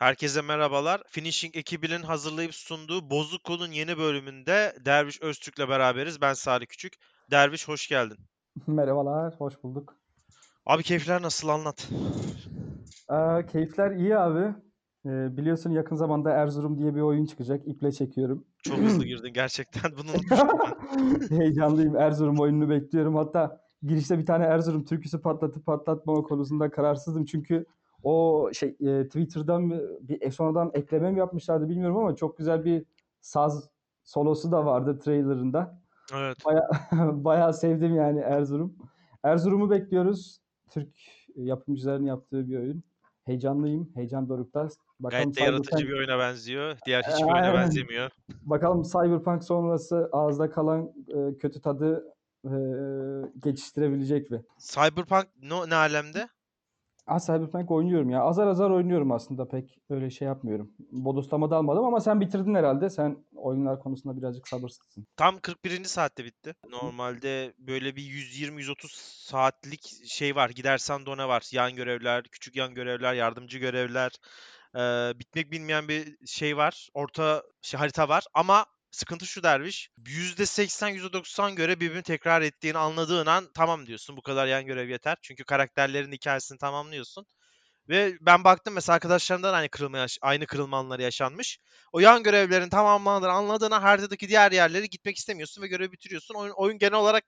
Herkese merhabalar. Finishing ekibinin hazırlayıp sunduğu Bozuk Kod'un yeni bölümünde Derviş Öztürk'le beraberiz. Ben Salih Küçük. Derviş hoş geldin. Merhabalar, hoş bulduk. Abi keyifler nasıl anlat. Ee, keyifler iyi abi. Ee, biliyorsun yakın zamanda Erzurum diye bir oyun çıkacak. İple çekiyorum. Çok hızlı girdin gerçekten. Bunu. Heyecanlıyım. Erzurum oyununu bekliyorum. Hatta girişte bir tane Erzurum türküsü patlatıp patlatmama konusunda kararsızdım. Çünkü o şey e, Twitter'dan bir e, sonradan ekleme mi yapmışlardı bilmiyorum ama çok güzel bir saz solosu da vardı trailerında. Evet. Baya, bayağı sevdim yani Erzurum. Erzurum'u bekliyoruz. Türk yapımcıların yaptığı bir oyun. Heyecanlıyım. Heyecan dorukta. Bakalım Gayet de yaratıcı Cyberpunk, bir oyuna benziyor. Diğer hiçbir oyuna Aynen. benzemiyor. bakalım Cyberpunk sonrası ağızda kalan e, kötü tadı e, geçiştirebilecek mi? Cyberpunk ne, ne alemde? Aa, Cyberpunk oynuyorum ya. Azar azar oynuyorum aslında. Pek öyle şey yapmıyorum. Bodoslama da almadım ama sen bitirdin herhalde. Sen oyunlar konusunda birazcık sabırsızsın. Tam 41. saatte bitti. Normalde böyle bir 120-130 saatlik şey var. Gidersen done var. Yan görevler, küçük yan görevler, yardımcı görevler. Eee, bitmek bilmeyen bir şey var. Orta şey, harita var. Ama sıkıntı şu derviş. %80, %90 göre birbirini tekrar ettiğini anladığın an tamam diyorsun. Bu kadar yan görev yeter. Çünkü karakterlerin hikayesini tamamlıyorsun. Ve ben baktım mesela arkadaşlarımdan aynı kırılma aynı kırılma anları yaşanmış. O yan görevlerin tamamlandığını anladığına haritadaki diğer yerlere gitmek istemiyorsun ve görevi bitiriyorsun. Oyun, oyun genel olarak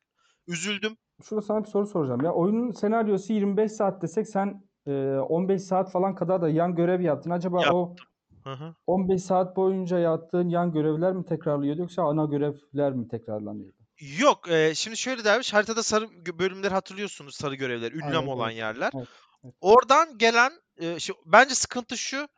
üzüldüm. Şurada sana bir soru soracağım. Ya oyunun senaryosu 25 saat desek sen e, 15 saat falan kadar da yan görev yaptın. Acaba Yaptım. o Hı hı. 15 saat boyunca yaptığın yan görevler mi tekrarlıyordu yoksa ana görevler mi tekrarlanıyordu? Yok, eee, şimdi şöyle dermiş, haritada sarı gö- bölümleri hatırlıyorsunuz, sarı görevler, ünlem Aynen, olan evet. yerler. Evet, evet. Oradan gelen, eee, şu, bence sıkıntı şu,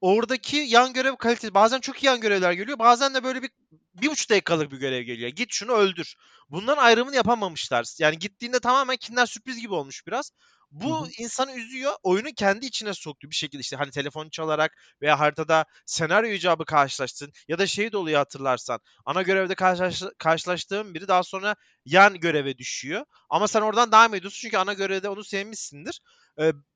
oradaki yan görev kalitesi, bazen çok iyi yan görevler geliyor, bazen de böyle bir bir buçuk dakikalık bir görev geliyor. Git şunu öldür. Bunların ayrımını yapamamışlar. Yani gittiğinde tamamen Kinder sürpriz gibi olmuş biraz. Bu hı. insanı üzüyor. Oyunu kendi içine soktu bir şekilde işte hani telefonu çalarak veya haritada senaryo icabı karşılaştın ya da şey de oluyor hatırlarsan. Ana görevde karşılaş, karşılaştığın biri daha sonra yan göreve düşüyor. Ama sen oradan devam ediyorsun çünkü ana görevde onu sevmişsindir.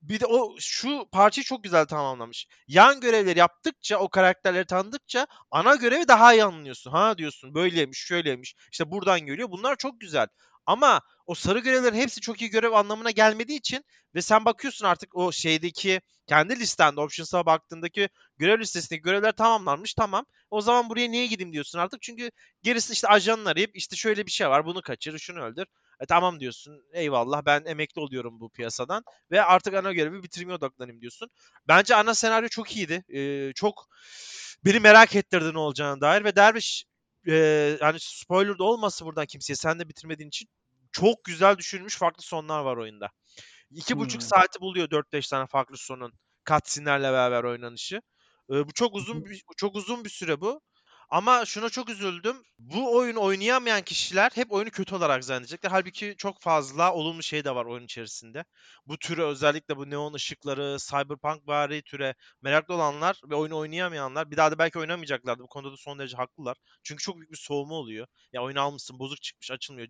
Bir de o şu parçayı çok güzel tamamlamış. Yan görevleri yaptıkça o karakterleri tanıdıkça ana görevi daha iyi anlıyorsun. Ha diyorsun böyleymiş şöyleymiş işte buradan geliyor. Bunlar çok güzel. Ama o sarı görevlerin hepsi çok iyi görev anlamına gelmediği için ve sen bakıyorsun artık o şeydeki kendi listende options'a baktığındaki görev listesindeki görevler tamamlanmış tamam. O zaman buraya niye gideyim diyorsun artık. Çünkü gerisi işte ajanın arayıp işte şöyle bir şey var bunu kaçır şunu öldür. E tamam diyorsun eyvallah ben emekli oluyorum bu piyasadan ve artık ana görevi bitirmeye odaklanayım diyorsun. Bence ana senaryo çok iyiydi. Ee, çok beni merak ettirdi ne olacağına dair ve Derviş e, yani spoiler da olması buradan kimseye sen de bitirmediğin için çok güzel düşünülmüş farklı sonlar var oyunda. İki buçuk Hmm. saati buluyor 4-5 tane farklı sonun cutscene'lerle beraber oynanışı. Ee, bu çok uzun bir, çok uzun bir süre bu. Ama şuna çok üzüldüm. Bu oyunu oynayamayan kişiler hep oyunu kötü olarak zannedecekler. Halbuki çok fazla olumlu şey de var oyun içerisinde. Bu türe özellikle bu neon ışıkları, cyberpunk vari türe meraklı olanlar ve oyunu oynayamayanlar bir daha da belki oynamayacaklardı. Bu konuda da son derece haklılar. Çünkü çok büyük bir soğuma oluyor. Ya oyunu almışsın bozuk çıkmış açılmıyor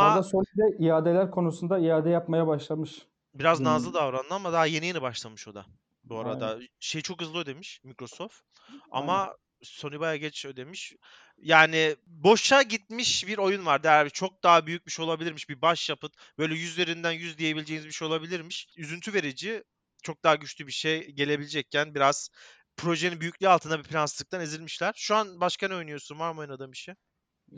arada Ama Sony'de iadeler konusunda iade yapmaya başlamış. Biraz Hmm. nazlı davrandı ama daha yeni yeni başlamış o da. Bu Aynen. arada şey çok hızlı ödemiş Microsoft Aynen. Sony bayağı geç ödemiş. Yani boşa gitmiş bir oyun var değerli. Çok daha büyük bir şey olabilirmiş. Bir başyapıt böyle yüzlerinden yüz diyebileceğiniz bir şey olabilirmiş. Üzüntü verici. Çok daha güçlü bir şey gelebilecekken biraz projenin büyüklüğü altında bir plansızlıktan ezilmişler. Şu an başka ne oynuyorsun? Var mı oynadığın bir şey?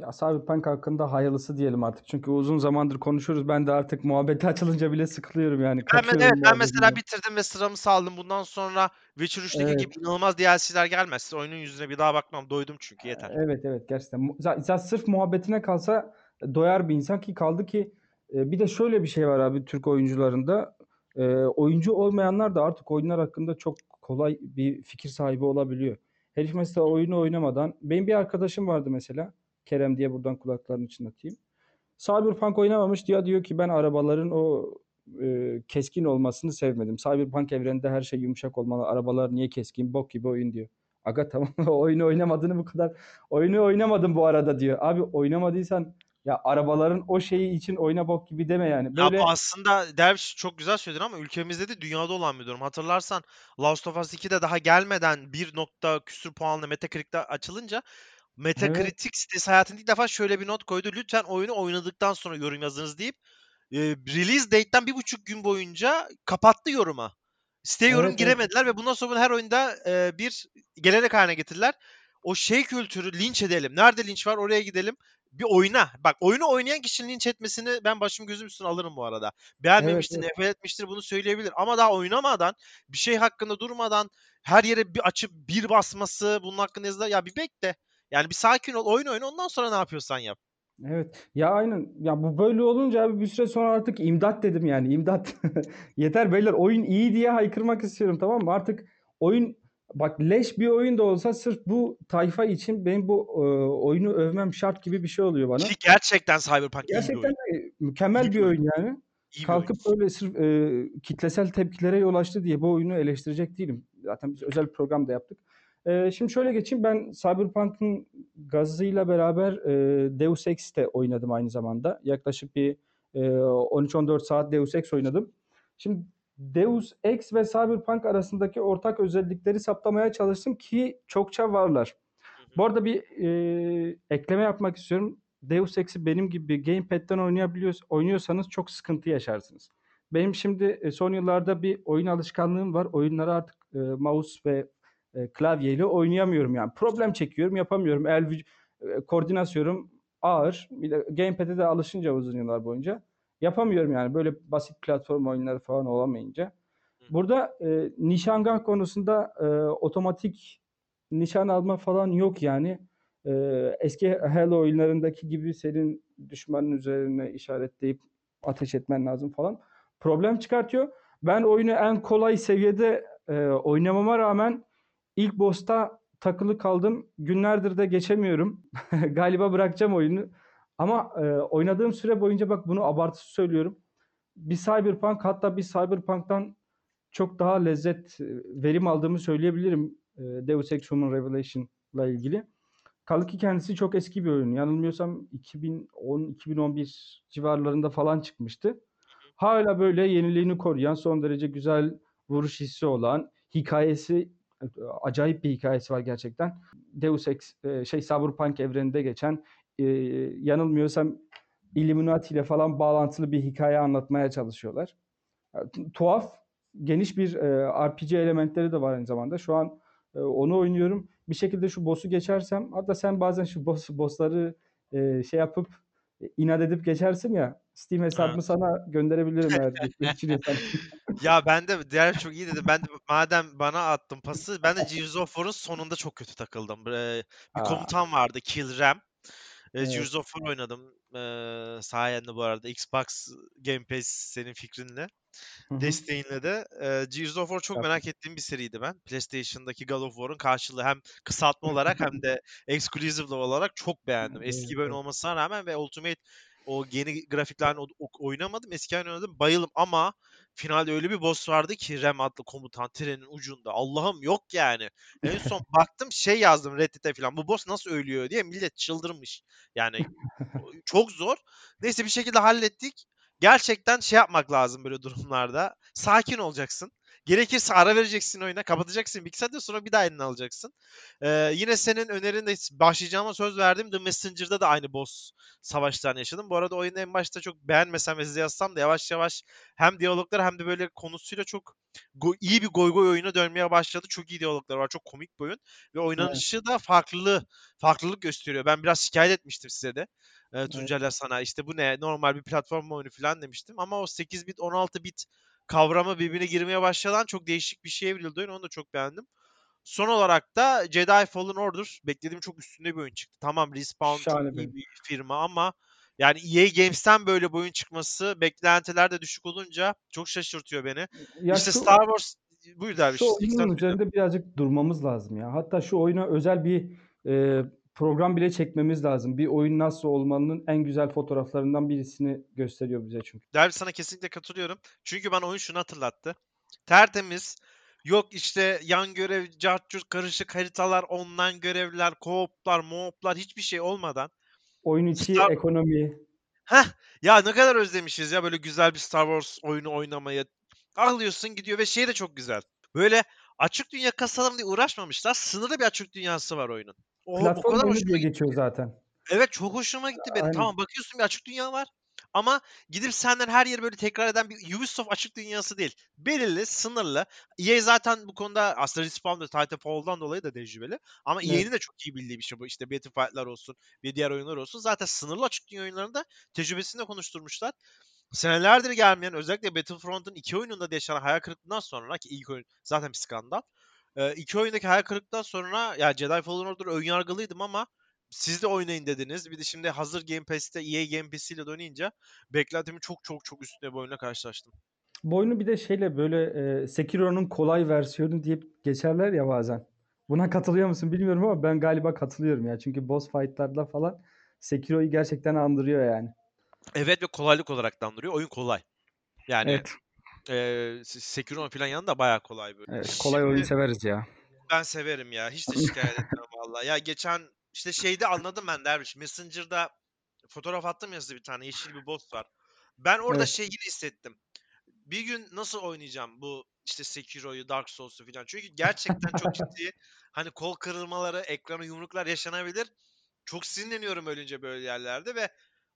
Ya Cyberpunk hakkında hayırlısı diyelim artık. Çünkü uzun zamandır konuşuyoruz. Ben de artık muhabbeti açılınca bile sıkılıyorum yani. Ben, evet ben mesela bitirdim ve sıramı saldım. Bundan sonra Witcher 3'teki Evet. gibi inanılmaz DLC'ler gelmezse oyunun yüzüne bir daha bakmam. Doydum çünkü yeter. Evet evet gerçekten. Zaten sırf muhabbetine kalsa doyar bir insan ki kaldı ki e, bir de şöyle bir şey var abi Türk oyuncularında. E, oyuncu olmayanlar da artık oyunlar hakkında çok kolay bir fikir sahibi olabiliyor. Herif mesela oyunu oynamadan benim bir arkadaşım vardı mesela Kerem diye buradan kulaklarını çınlatayım. Cyberpunk oynamamış diyor diyor ki ben arabaların o e, keskin olmasını sevmedim. Cyberpunk evreninde her şey yumuşak olmalı. Arabalar niye keskin? Bok gibi oyun diyor. Aga tamam oyunu oynamadığını bu kadar oyunu oynamadım bu arada diyor. Abi oynamadıysan Ya arabaların o şeyi için oyna bok gibi deme yani. Böyle Ya aslında Derviş çok güzel söyledin ama ülkemizde de dünyada olan bir durum. Hatırlarsan Last of Us 2'de daha gelmeden bir nokta küsür puanla Metacritic'te açılınca evet, Metacritic sitesi hayatında ilk defa şöyle bir not koydu. Lütfen oyunu oynadıktan sonra yorum yazınız deyip e, release date'ten bir buçuk gün boyunca kapattı yoruma. Siteye yorum evet, evet. giremediler ve bundan sonra her oyunda e, bir gelenek haline getirdiler. O şey kültürü linç edelim. Nerede linç var oraya gidelim. Bir oyna. Bak oyunu oynayan kişinin linç etmesini ben başım gözüm üstüne alırım bu arada. Evet, Beğenmemiştir, evet. nefret etmiştir bunu söyleyebilir. Ama daha oynamadan bir şey hakkında durmadan her yere bir açıp bir basması bunun hakkında yazılar. Ya bir bekle. Yani bir sakin ol oyun oyna ondan sonra ne yapıyorsan yap. Evet. Ya aynen. Ya bu böyle olunca abi bir süre sonra artık imdat dedim yani. İmdat. Yeter beyler oyun iyi diye haykırmak istiyorum tamam mı? Artık oyun bak leş bir oyun da olsa sırf bu tayfa için benim bu e, oyunu övmem şart gibi bir şey oluyor bana. Ki gerçekten Cyberpunk iyi bir Gerçekten oyun. mükemmel İyi bir oyun. oyun yani. İyi bir oyun. Kalkıp böyle sırf e, kitlesel tepkilere yol açtı diye bu oyunu eleştirecek değilim. Zaten biz özel bir program da yaptık. E, şimdi şöyle geçeyim. Ben Cyberpunk'ın gazıyla beraber e, Deus Ex'te oynadım aynı zamanda. Yaklaşık bir e, 13-14 saat Deus Ex oynadım. Şimdi Deus Ex ve Cyberpunk arasındaki ortak özellikleri saptamaya çalıştım ki çokça varlar. Bu arada bir e, ekleme yapmak istiyorum. Deus Ex'i benim gibi gamepad'den oynayabiliyoruz, oynuyorsanız çok sıkıntı yaşarsınız. Benim şimdi e, son yıllarda bir oyun alışkanlığım var. Oyunları artık e, mouse ve e, klavyeyle oynayamıyorum yani. Problem çekiyorum, yapamıyorum. El e, koordinasyonum ağır. Bir de gamepad'e de alışınca uzun yıllar boyunca yapamıyorum yani. Böyle basit platform oyunları falan olamayınca. Burada e, nişangah konusunda e, otomatik nişan alma falan yok yani. E, eski Halo oyunlarındaki gibi senin düşmanın üzerine işaretleyip ateş etmen lazım falan. Problem çıkartıyor. Ben oyunu en kolay seviyede e, oynamama rağmen ilk boss'ta takılı kaldım. Günlerdir de geçemiyorum. Galiba bırakacağım oyunu. Ama e, oynadığım süre boyunca bak bunu abartısı söylüyorum. Bir Cyberpunk hatta bir Cyberpunk'tan çok daha lezzet, verim aldığımı söyleyebilirim e, Deus Ex Human Revelation'la ilgili. Kaldı ki kendisi çok eski bir oyun. Yanılmıyorsam 2010-2011 civarlarında falan çıkmıştı. Hala böyle yeniliğini koruyan, son derece güzel vuruş hissi olan, hikayesi acayip bir hikayesi var gerçekten. Deus Ex e, şey Cyberpunk evreninde geçen e, yanılmıyorsam Illuminati ile falan bağlantılı bir hikaye anlatmaya çalışıyorlar. Tuhaf, geniş bir e, RPG elementleri de var aynı zamanda. Şu an e, onu oynuyorum. Bir şekilde şu boss'u geçersem, hatta sen bazen şu boss boss'ları e, şey yapıp inat edip geçersin ya. Steam hesabımı Evet. sana gönderebilirim eğer geçmek istiyorsan. Ya ben de diğer çok iyi dedim. Ben de madem bana attın pası ben de Gears of War'un sonunda çok kötü takıldım. Ee, bir Aa, komutan vardı Kill Ram. Ee, evet. Gears of War oynadım. Ee, sayende bu arada Xbox Game Pass senin fikrinle. Desteğinle de. Ee, Gears of War çok Yaptım. merak ettiğim bir seriydi ben. PlayStation'daki God of War'un karşılığı hem kısaltma olarak hem de exclusive olarak çok beğendim. Eski Evet, bir oyun evet. olmasına rağmen ve Ultimate o yeni grafiklerini oynamadım. Eski oynadım. Bayılım ama finalde öyle bir boss vardı ki Rem adlı komutan trenin ucunda. Allah'ım yok yani. En son baktım şey yazdım Reddit'e falan. Bu boss nasıl ölüyor diye millet çıldırmış. Yani çok zor. Neyse bir şekilde hallettik. Gerçekten şey yapmak lazım böyle durumlarda. Sakin olacaksın. Gerekirse ara vereceksin oyuna. Kapatacaksın. Saatten sonra bir daha eline alacaksın. Ee, yine senin önerinde başlayacağıma söz verdim. The Messenger'da da aynı boss savaşlarını yaşadım. Bu arada oyunu en başta çok beğenmesem ve size yazsam da yavaş yavaş hem diyaloglar hem de böyle konusuyla çok iyi bir goy goy oyuna dönmeye başladı. Çok iyi diyaloglar var. Çok komik bir oyun. Ve Evet. oynanışı da farklı farklılık gösteriyor. Ben biraz şikayet etmiştim size de. E, Evet. Sana işte bu ne normal bir platform oyunu falan demiştim. Ama o 8 bit 16 bit kavramı birbirine girmeye başladan çok değişik bir şeye evrildi oyun. Onu da çok beğendim. Son olarak da Jedi Fallen Order beklediğim çok üstünde bir oyun çıktı. Tamam Respawn Şahane iyi bir firma ama yani EA Games'ten böyle bir oyun çıkması beklentiler de düşük olunca çok şaşırtıyor beni. Ya İşte şu Star Wars buyur derviş. şu oyunun üzerinde birazcık durmamız lazım ya. Hatta şu oyuna özel bir e, program bile çekmemiz lazım. Bir oyun nasıl olmanın en güzel fotoğraflarından birisini gösteriyor bize çünkü. Derviş sana kesinlikle katılıyorum. Çünkü bana oyun şunu hatırlattı. Tertemiz. Yok işte yan görev, cart curt, karışık haritalar, online görevler, co-op'lar, mo-op'lar hiçbir şey olmadan oyun içi Star- ekonomi. Heh ya ne kadar özlemişiz ya böyle güzel bir Star Wars oyunu oynamayı. Alıyorsun gidiyor ve şey de çok güzel. Böyle açık dünya kasalım diye uğraşmamışlar. Sınırlı bir açık dünyası var oyunun. O, o Platform kadar oyunu diye gitti. geçiyor zaten. Evet çok hoşuma gitti benim. Aynen. Tamam bakıyorsun bir açık dünya var. Ama gidip senden her yeri böyle tekrar eden bir Ubisoft açık dünyası değil. Belirli, sınırlı. EA zaten bu konuda aslında Respawn ve Titanfall'dan dolayı da tecrübeli. Ama Evet. EA'nin de çok iyi bildiği bir şey bu. İşte Battlefield'lar olsun ve diğer oyunlar olsun. Zaten sınırlı açık dünya oyunlarında tecrübesini de konuşturmuşlar. Senelerdir gelmeyen özellikle Battlefront'un iki oyununda da yaşanan hayal kırıklığından sonra ki ilk oyun zaten bir skandal. Ee, iki oyundaki hayal kırıklıktan sonra ya Jedi Fallen Order ön yargılıydım ama siz de oynayın dediniz. Bir de şimdi hazır Game Pass'te EA Game Pass ile oynayınca beklentimin çok çok çok üstüne bir oyuna karşılaştım. Bu oyunu bir de şeyle böyle e, Sekiro'nun kolay versiyonu deyip geçerler ya bazen. Buna katılıyor musun bilmiyorum ama ben galiba katılıyorum ya. Çünkü boss fight'larda falan Sekiro'yu gerçekten andırıyor yani. Evet ve kolaylık olarak da andırıyor. Oyun kolay. Yani Evet. Eee Sekiro'nun falan yanında bayağı kolay böyle. evet kolay oyun Şimdi- severiz ya. Ben severim ya. Hiç de şikayet etmem valla. Ya geçen işte şeyde anladım ben Derviş. Messenger'da fotoğraf attım ya size bir tane. Yeşil bir boss var. Ben orada Evet. şey gibi hissettim. Bir gün nasıl oynayacağım bu işte Sekiro'yu, Dark Souls'u falan. Çünkü gerçekten çok ciddi hani kol kırılmaları, ekrana yumruklar yaşanabilir. Çok sinirleniyorum ölünce böyle yerlerde ve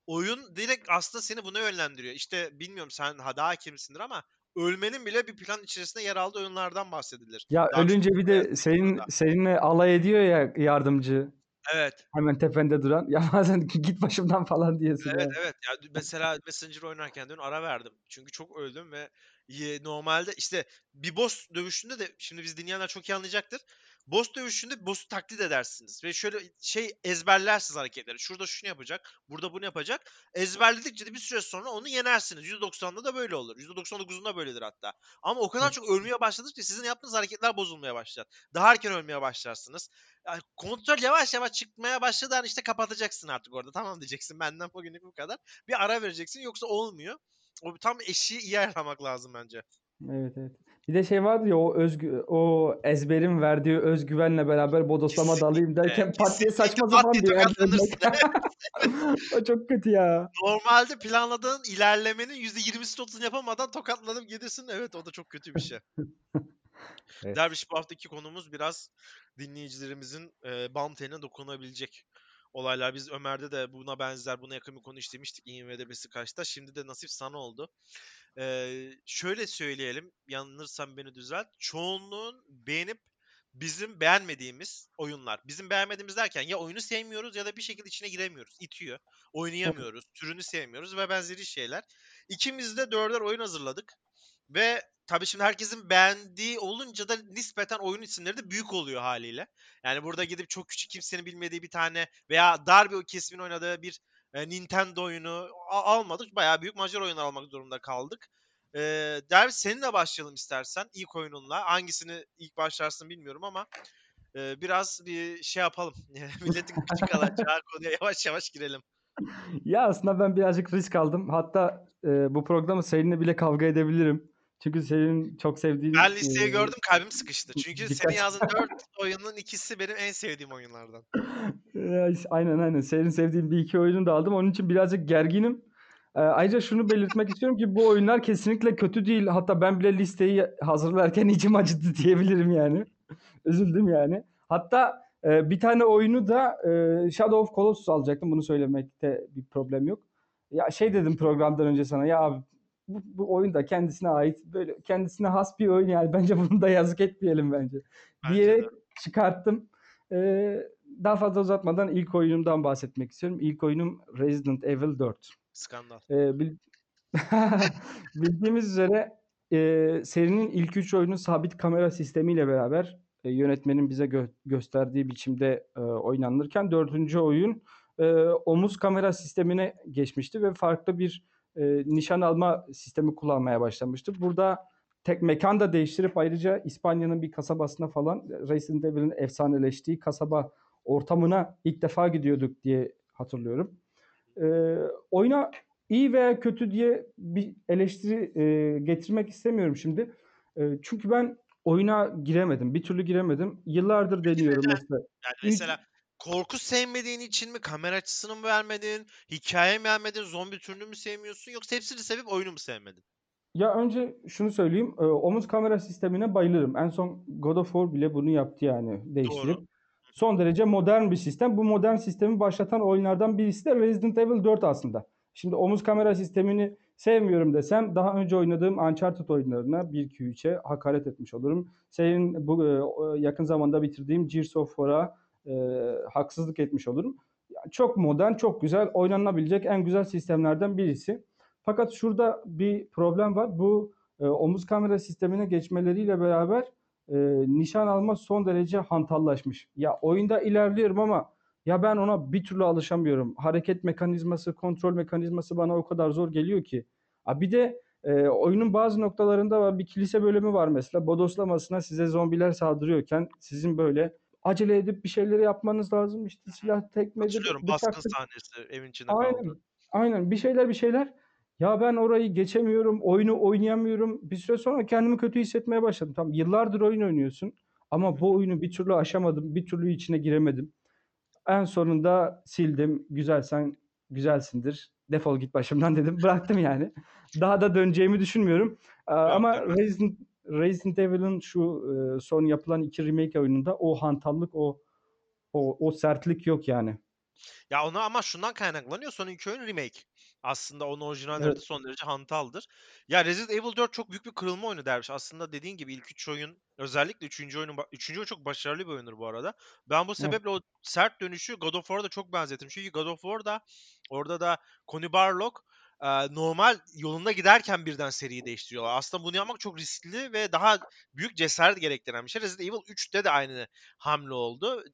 oyun direkt aslında seni buna yönlendiriyor. İşte bilmiyorum sen ha- daha hakimsindir ama ölmenin bile bir plan içerisinde yer aldığı oyunlardan bahsedilir. Ya Dark ölünce bir de senin Sekiro'da. seninle alay ediyor ya yardımcı. Evet. Hemen tepende duran. Ya bazen git başımdan falan diyorsun. Evet ya. evet. Ya mesela Messenger oynarken dün ara verdim. Çünkü çok öldüm ve normalde işte bir boss dövüşünde de şimdi biz dinleyenler çok iyi anlayacaktır. Boss dövüşünde boss'u taklit edersiniz ve şöyle şey ezberlersiniz hareketleri. Şurada şunu yapacak, burada bunu yapacak. Ezberledikçe de bir süre sonra onu yenersiniz. %90'da da böyle olur. %99'unda böyledir hatta. Ama o kadar çok ölmeye başladınız ki sizin yaptığınız hareketler bozulmaya başlar. Daha erken ölmeye başlarsınız. Yani kontrol yavaş yavaş çıkmaya başladı hani işte kapatacaksın artık orada. Tamam diyeceksin benden bugünlük bu kadar. Bir ara vereceksin yoksa olmuyor. O tam eşiği iyi ayarlamak lazım bence. Evet evet. Bir de şey vardı ya o özgü o ezberin verdiği özgüvenle beraber bodoslama dalayım derken pat diye saçma sapan bir ölmek. o çok kötü ya. Normalde planladığın ilerlemenin %20'sini 30'unu yapamadan tokatlanıp gelirsin. Evet o da çok kötü bir şey. Evet. Derviş bu haftaki konumuz biraz dinleyicilerimizin e, bam teline dokunabilecek olaylar. Biz Ömer'de de buna benzer, buna yakın bir konu işlemiştik IMV'de Beşiktaş'ta. Şimdi de nasip sana oldu. Ee, şöyle söyleyelim, yanılırsam beni düzelt. Çoğunluğun beğenip bizim beğenmediğimiz oyunlar. Bizim beğenmediğimiz derken ya oyunu sevmiyoruz ya da bir şekilde içine giremiyoruz. İtiyor. Oynayamıyoruz. Türünü sevmiyoruz ve benzeri şeyler. İkimiz de dörder oyun hazırladık. Ve tabii şimdi herkesin beğendiği olunca da nispeten oyun isimleri de büyük oluyor haliyle. Yani burada gidip çok küçük kimsenin bilmediği bir tane veya dar bir kesimin oynadığı bir e, Nintendo oyunu almadık. Bayağı büyük Macar oyunlar almak zorunda kaldık. E, Derviş seninle başlayalım istersen ilk oyununla. Hangisini ilk başlarsın bilmiyorum ama e, biraz bir şey yapalım. Milletin küçük alacağı konuya yavaş yavaş girelim. Ya aslında ben birazcık risk aldım. Hatta e, bu programı seninle bile kavga edebilirim. Çünkü senin çok sevdiğin Ben listeyi e, gördüm kalbim sıkıştı. Çünkü birkaç- senin yazdığın 4 oyunun ikisi benim en sevdiğim oyunlardan. Aynen aynen. Senin sevdiğin bir iki oyunu da aldım. Onun için birazcık gerginim. Ee, ayrıca şunu belirtmek istiyorum ki bu oyunlar kesinlikle kötü değil. Hatta ben bile listeyi hazırlarken içim acıdı diyebilirim yani. Üzüldüm yani. Hatta e, bir tane oyunu da e, Shadow of Colossus alacaktım. Bunu söylemekte bir problem yok. Ya şey dedim programdan önce sana ya abi bu, bu oyun da kendisine ait böyle kendisine has bir oyun yani bence bunu da yazık etmeyelim bence. Bence Diyerek de. çıkarttım. Ee, daha fazla uzatmadan ilk oyunumdan bahsetmek istiyorum. İlk oyunum Resident Evil 4. Skandal. Ee, bil- Bildiğimiz üzere e, serinin ilk üç oyunu sabit kamera sistemiyle beraber e, yönetmenin bize gö- gösterdiği biçimde e, oynanırken dördüncü oyun e, omuz kamera sistemine geçmişti ve farklı bir e, nişan alma sistemi kullanmaya başlamıştı. Burada tek mekan da değiştirip ayrıca İspanya'nın bir kasabasına falan Resident Evil'in efsaneleştiği kasaba ortamına ilk defa gidiyorduk diye hatırlıyorum. E, oyuna iyi veya kötü diye bir eleştiri e, getirmek istemiyorum şimdi. E, çünkü ben oyuna giremedim. Bir türlü giremedim. Yıllardır deniyorum mesela. Yani mesela korku sevmediğin için mi? Kamera açısını mı beğenmedin? Hikaye mi beğenmedin? Zombi türünü mü sevmiyorsun? Yoksa hepsini sevip oyunu mu sevmedin? Ya önce şunu söyleyeyim. e, Omuz kamera sistemine bayılırım. En son God of War bile bunu yaptı yani değiştirip. Doğru. Son derece modern bir sistem. Bu modern sistemi başlatan oyunlardan birisi de Resident Evil 4 aslında. Şimdi omuz kamera sistemini sevmiyorum desem daha önce oynadığım Uncharted oyunlarına 1 2 3'e hakaret etmiş olurum. Senin bu e, yakın zamanda bitirdiğim Gears of War'a e, haksızlık etmiş olurum. Çok modern, çok güzel, oynanabilecek en güzel sistemlerden birisi. Fakat şurada bir problem var. Bu e, omuz kamera sistemine geçmeleriyle beraber e, nişan alma son derece hantallaşmış. Ya oyunda ilerliyorum ama ya ben ona bir türlü alışamıyorum. Hareket mekanizması, kontrol mekanizması bana o kadar zor geliyor ki. Ha bir de e, oyunun bazı noktalarında var. Bir kilise bölümü var mesela. Bodoslamasına size zombiler saldırıyorken sizin böyle acele edip bir şeyleri yapmanız lazım. İşte silah tekmedir, Hatırlıyorum baskın sahnesi evin içinde kaldı. Aynen. Aynen. Bir şeyler bir şeyler. Ya ben orayı geçemiyorum. Oyunu oynayamıyorum. Bir süre sonra kendimi kötü hissetmeye başladım. Tamam yıllardır oyun oynuyorsun. Ama bu oyunu bir türlü aşamadım. Bir türlü içine giremedim. En sonunda sildim. Güzel sen güzelsindir. Defol git başımdan dedim. Bıraktım yani. Daha da döneceğimi düşünmüyorum. Ee, ama. Resident, Resident Evil'ın şu e, son yapılan iki remake oyununda o hantallık, o o, o sertlik yok yani. Ya ona ama şundan kaynaklanıyor. Son iki oyun remake. Aslında onun orijinalleri de Evet. son derece hantaldır. Ya Resident Evil 4 çok büyük bir kırılma oyunu dermiş. Aslında dediğin gibi ilk üç oyun özellikle üçüncü oyunun üçüncü oyun çok başarılı bir oyundur bu arada. Ben bu Evet. sebeple o sert dönüşü God of War'a da çok benzettim. Çünkü God of War'da orada da Coney Barlog e, normal yolunda giderken birden seriyi değiştiriyorlar. Aslında bunu yapmak çok riskli ve daha büyük cesaret gerektiren bir şey. Resident Evil 3'te de aynı hamle oldu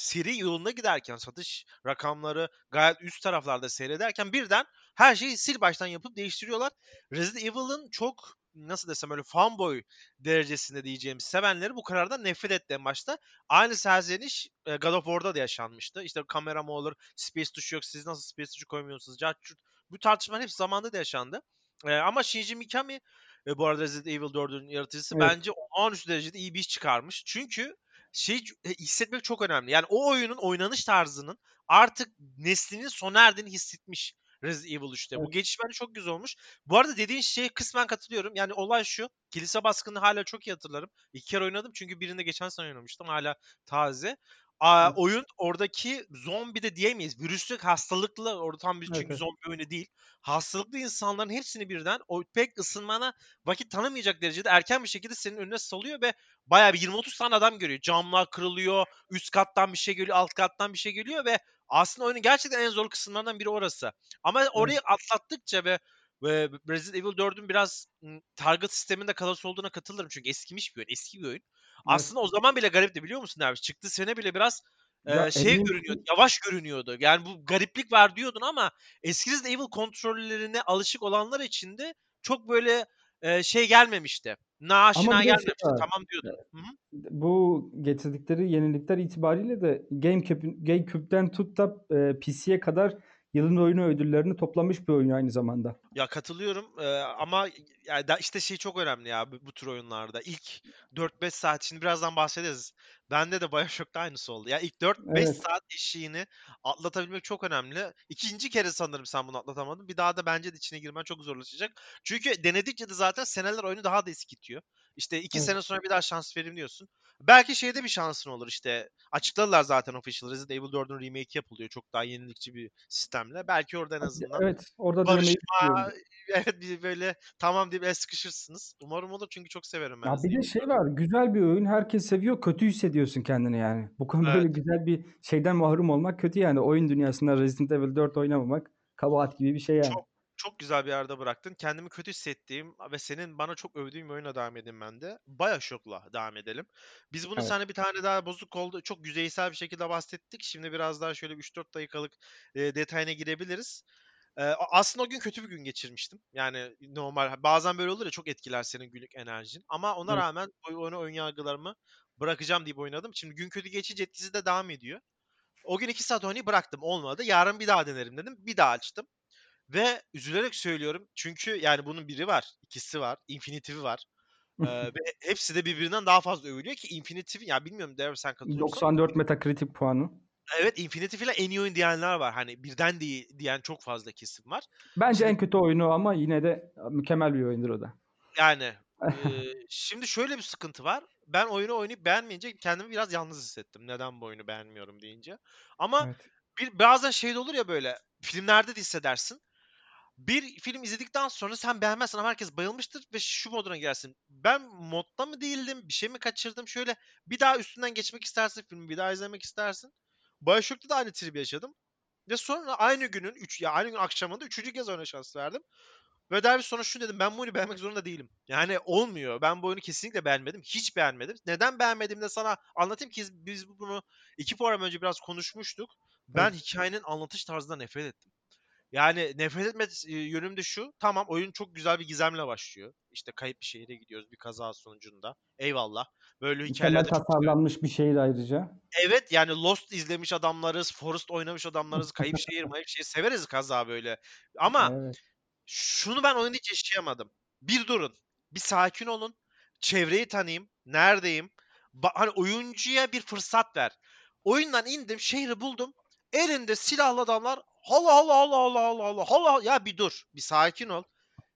seri yolunda giderken satış rakamları gayet üst taraflarda seyrederken birden her şeyi sil baştan yapıp değiştiriyorlar. Resident Evil'ın çok nasıl desem öyle fanboy derecesinde diyeceğimiz sevenleri bu karardan nefret etti en başta. Aynı serzeniş God of War'da da yaşanmıştı. İşte kamera mı olur, space tuşu yok, siz nasıl space tuşu koymuyorsunuz, cart curt. Bu tartışmalar hepsi zamanında da yaşandı. E, ama Shinji Mikami e, bu arada Resident Evil 4'ün yaratıcısı Evet. bence olağanüstü derecede iyi bir iş çıkarmış. Çünkü şey e, hissetmek çok önemli. Yani o oyunun oynanış tarzının artık neslinin sona erdiğini hissetmiş Resident Evil 3'te. Bu Evet. geçiş bence çok güzel olmuş. Bu arada dediğin şeye kısmen katılıyorum. Yani olay şu. Kilise baskını hala çok iyi hatırlarım. İki kere oynadım çünkü birinde geçen sene oynamıştım. Hala taze. Aa, Evet. oyun oradaki zombi de diyemeyiz. Virüslük hastalıklı orada tam bir Evet, çünkü evet. zombi oyunu değil. Hastalıklı insanların hepsini birden o pek ısınmana vakit tanımayacak derecede erken bir şekilde senin önüne salıyor ve bayağı bir 20-30 tane adam görüyor. Camlar kırılıyor, üst kattan bir şey geliyor, alt kattan bir şey geliyor ve aslında oyunun gerçekten en zor kısımlarından biri orası. Ama orayı atlattıkça ve ve Resident Evil 4'ün biraz target sisteminde kalası olduğuna katılırım çünkü eskimiş bir oyun, eski bir oyun. Aslında o zaman bile garipti biliyor musun abi? Çıktığı sene bile biraz e, Ya şey eminim görünüyordu, yavaş görünüyordu. Yani bu gariplik var diyordun ama eski Resident Evil kontrollerine alışık olanlar için de çok böyle e, şey gelmemişti. de şey gelmemişti. var. Tamam diyordun. Hı-hı. Bu getirdikleri yenilikler itibariyle de GameCube, GameCube'den tut da e, PC'ye kadar yılın oyunu ödüllerini toplamış bir oyun aynı zamanda. Ya katılıyorum e, ama yani işte şey çok önemli ya bu, bu tür oyunlarda. İlk 4-5 saat şimdi birazdan bahsederiz. Bende de BioShock'ta aynısı oldu. Ya ilk 4-5 Evet. saat eşiğini atlatabilmek çok önemli. İkinci kere sanırım sen bunu atlatamadın. Bir daha da bence de içine girmen çok zorlaşacak. Çünkü denedikçe de zaten seneler oyunu daha da eskitiyor. İşte iki Evet. sene sonra bir daha şans verim diyorsun. Belki şeyde bir şansın olur işte. Açıkladılar zaten official. Resident Evil 4'ün remake yapılıyor. Çok daha yenilikçi bir sistemle. Belki orada en azından Evet, orada barışma, evet bir böyle tamam deyip el sıkışırsınız. Umarım olur çünkü çok severim ben Ya bir de şey 4'ü. var, güzel bir oyun, herkes seviyor, kötü hissediyorsun kendini yani. Bu konu böyle Evet. güzel bir şeyden mahrum olmak kötü yani. Oyun dünyasında Resident Evil 4 oynamamak kabahat gibi bir şey yani. Çok çok güzel bir yerde bıraktın. Kendimi kötü hissettiğim ve senin bana çok övdüğün bir oyuna devam edeyim ben de. BioShock'la devam edelim. Biz bunu Evet. seninle bir tane daha bozuk oldu. Çok yüzeysel bir şekilde bahsettik. Şimdi biraz daha şöyle bir 3-4 dakikalık e, detayına girebiliriz. E, a- aslında o gün kötü bir gün geçirmiştim. Yani normal. Bazen böyle olur ya çok etkiler senin günlük enerjin. Ama ona Evet. rağmen o oyunu ön yargılarımı bırakacağım deyip oynadım. Şimdi gün kötü geçince etkisi de devam ediyor. O gün 2 saat oynayıp bıraktım. Olmadı. Yarın bir daha denerim dedim. Bir daha açtım. Ve üzülerek söylüyorum. Çünkü yani bunun biri var. ikisi var. Infinitive'i var. Ee, ve hepsi de birbirinden daha fazla övülüyor ki Infinity ya bilmiyorum Dev sen katılıyor musun ama 94 Metacritic puanı. Evet Infinity Fill'e en iyi oyun diyenler var. Hani birden değil diyen çok fazla kesim var. Bence Şimdi en kötü oyunu ama yine de mükemmel bir oyundur o da. yani eee, şimdi şöyle bir sıkıntı var. Ben oyunu oynayıp beğenmeyince kendimi biraz yalnız hissettim. Neden bu oyunu beğenmiyorum deyince. Ama Evet. bir bazen şey de olur ya böyle filmlerde de hissedersin. Bir film izledikten sonra sen beğenmezsin ama herkes bayılmıştır ve şu moduna girersin. Ben modda mı değildim, bir şey mi kaçırdım? Şöyle bir daha üstünden geçmek istersin filmi, bir daha izlemek istersin. Bioshock'ta da aynı tribi yaşadım. Ve sonra aynı günün, üç, ya aynı gün akşamında üçüncü kez oyuna şans verdim. Ve derbi sonra şu dedim ben bu oyunu beğenmek zorunda değilim. Yani olmuyor. Ben bu oyunu kesinlikle beğenmedim. Hiç beğenmedim. Neden beğenmedim de sana anlatayım ki biz bunu iki program önce biraz konuşmuştuk. Ben Evet. hikayenin anlatış tarzından nefret ettim. Yani nefret etme e, yönüm de şu. Tamam oyun çok güzel bir gizemle başlıyor. İşte kayıp bir şehire gidiyoruz bir kaza sonucunda. Eyvallah. Böyle çok seviyorum. tasarlanmış bir şehir ayrıca. Evet yani Lost izlemiş adamlarız, Forest oynamış adamlarız, Kayıp Şehir, Mayıp Şehir severiz kaza böyle. Ama Evet. Şunu ben oyunda hiç yaşayamadım. Bir durun. Bir sakin olun. Çevreyi tanıyayım. Neredeyim? Ba- hani oyuncuya bir fırsat ver. Oyundan indim, şehri buldum. Elinde silahlı adamlar. Allah Allah Allah Allah Allah Allah Allah ya bir dur. Bir sakin ol.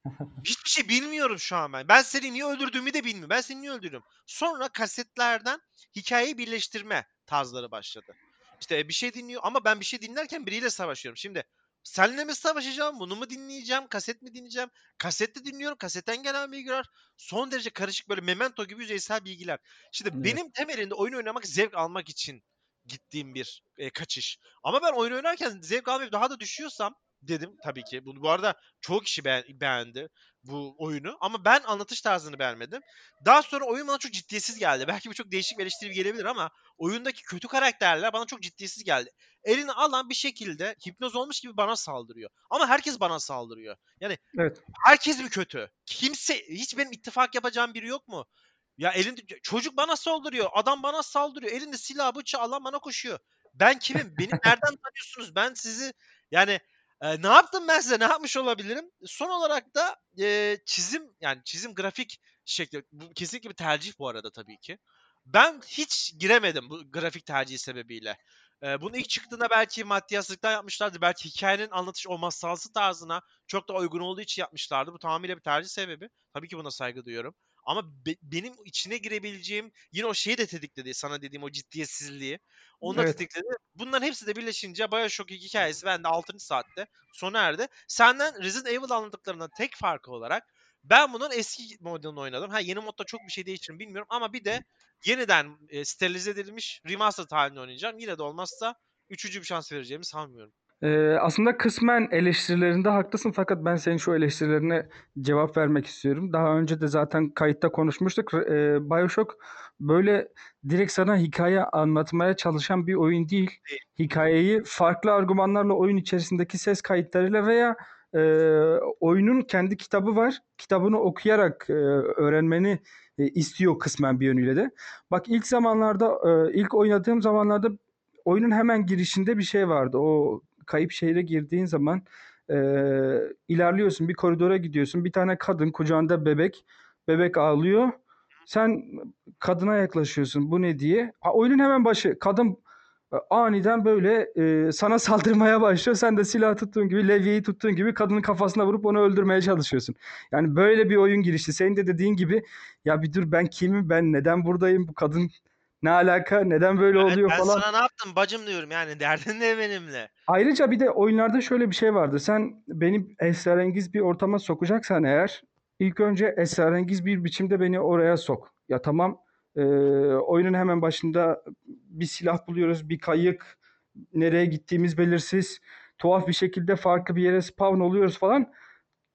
Hiçbir şey bilmiyorum şu an ben. Ben seni niye öldürdüğümü de bilmiyorum. Ben seni niye öldürdüm? Sonra kasetlerden hikayeyi birleştirme tarzları başladı. İşte bir şey dinliyor ama ben bir şey dinlerken biriyle savaşıyorum. Şimdi seninle mi savaşacağım? Bunu mu dinleyeceğim? Kaset mi dinleyeceğim? Kasette dinliyorum. Kasetten gelen bilgiler. Son derece karışık böyle memento gibi yüzeysel bilgiler. Şimdi Evet. benim temelinde oyun oynamak zevk almak için gittiğim bir e, kaçış. Ama ben oyun oynarken zevk almayıp daha da düşüyorsam dedim tabii ki. Bu, bu arada çoğu kişi beğen- beğendi bu oyunu ama ben anlatış tarzını beğenmedim. Daha sonra oyun bana çok ciddiyetsiz geldi. Belki bu çok değişik bir eleştiri gelebilir ama oyundaki kötü karakterler bana çok ciddiyetsiz geldi. Elini alan bir şekilde hipnoz olmuş gibi bana saldırıyor. Ama herkes bana saldırıyor. Yani Evet. herkes mi kötü? Kimse hiç benim ittifak yapacağım biri yok mu? Ya elinde çocuk bana saldırıyor, adam bana saldırıyor. Elinde silah bıçağı alan bana koşuyor. Ben kimim? Beni nereden tanıyorsunuz? Ben sizi yani e, ne yaptım ben size? Ne yapmış olabilirim? Son olarak da e, çizim yani çizim grafik şekli bu kesinlikle bir tercih bu arada tabii ki. Ben hiç giremedim bu grafik tercihi sebebiyle. E, bunun ilk çıktığında belki maddiyatlıktan yapmışlardı. Belki hikayenin anlatış o masalsı tarzına çok da uygun olduğu için yapmışlardı. Bu tamamıyla bir tercih sebebi. Tabii ki buna saygı duyuyorum. Ama be- benim içine girebileceğim yine o şeyi de tetikledi. Sana dediğim o ciddiyetsizliği. Onu da Evet. tetikledi. Bunların hepsi de birleşince Bioshock 2 hikayesi bende 6. saatte sona erdi. Senden Resident Evil anlattıklarından tek farkı olarak ben bunun eski modelini oynadım. Ha yeni modda çok bir şey değişir mi bilmiyorum ama bir de yeniden e, sterilize edilmiş remastered halini oynayacağım. Yine de olmazsa üçüncü bir şans vereceğimi sanmıyorum. Ee, aslında kısmen eleştirilerinde haklısın fakat ben senin şu eleştirilerine cevap vermek istiyorum. Daha önce de zaten kayıtta konuşmuştuk. Ee, BioShock böyle direkt sana hikaye anlatmaya çalışan bir oyun değil. Hikayeyi farklı argümanlarla oyun içerisindeki ses kayıtlarıyla veya e, oyunun kendi kitabı var. Kitabını okuyarak e, öğrenmeni e, istiyor kısmen bir yönüyle de. Bak ilk zamanlarda, e, ilk oynadığım zamanlarda oyunun hemen girişinde bir şey vardı. O kayıp şehre girdiğin zaman e, ilerliyorsun, bir koridora gidiyorsun. Bir tane kadın kucağında bebek, bebek ağlıyor. Sen kadına yaklaşıyorsun. Bu ne diye? Ha, oyunun hemen başı. Kadın e, aniden böyle e, sana saldırmaya başlıyor. Sen de silah tuttuğun gibi, levyeyi tuttuğun gibi kadının kafasına vurup onu öldürmeye çalışıyorsun. Yani böyle bir oyun girişi. Senin de dediğin gibi ya bir dur ben kimim, ben neden buradayım, bu kadın ne alaka, neden böyle Evet, oluyor ben falan. sana ne yaptım bacım diyorum yani derdin ne benimle? Ayrıca bir de oyunlarda şöyle bir şey vardır. Sen beni esrarengiz bir ortama sokacaksan eğer ilk önce esrarengiz bir biçimde beni oraya sok. Ya tamam e, oyunun hemen başında bir silah buluyoruz, bir kayık, nereye gittiğimiz belirsiz, tuhaf bir şekilde farklı bir yere spawn oluyoruz falan.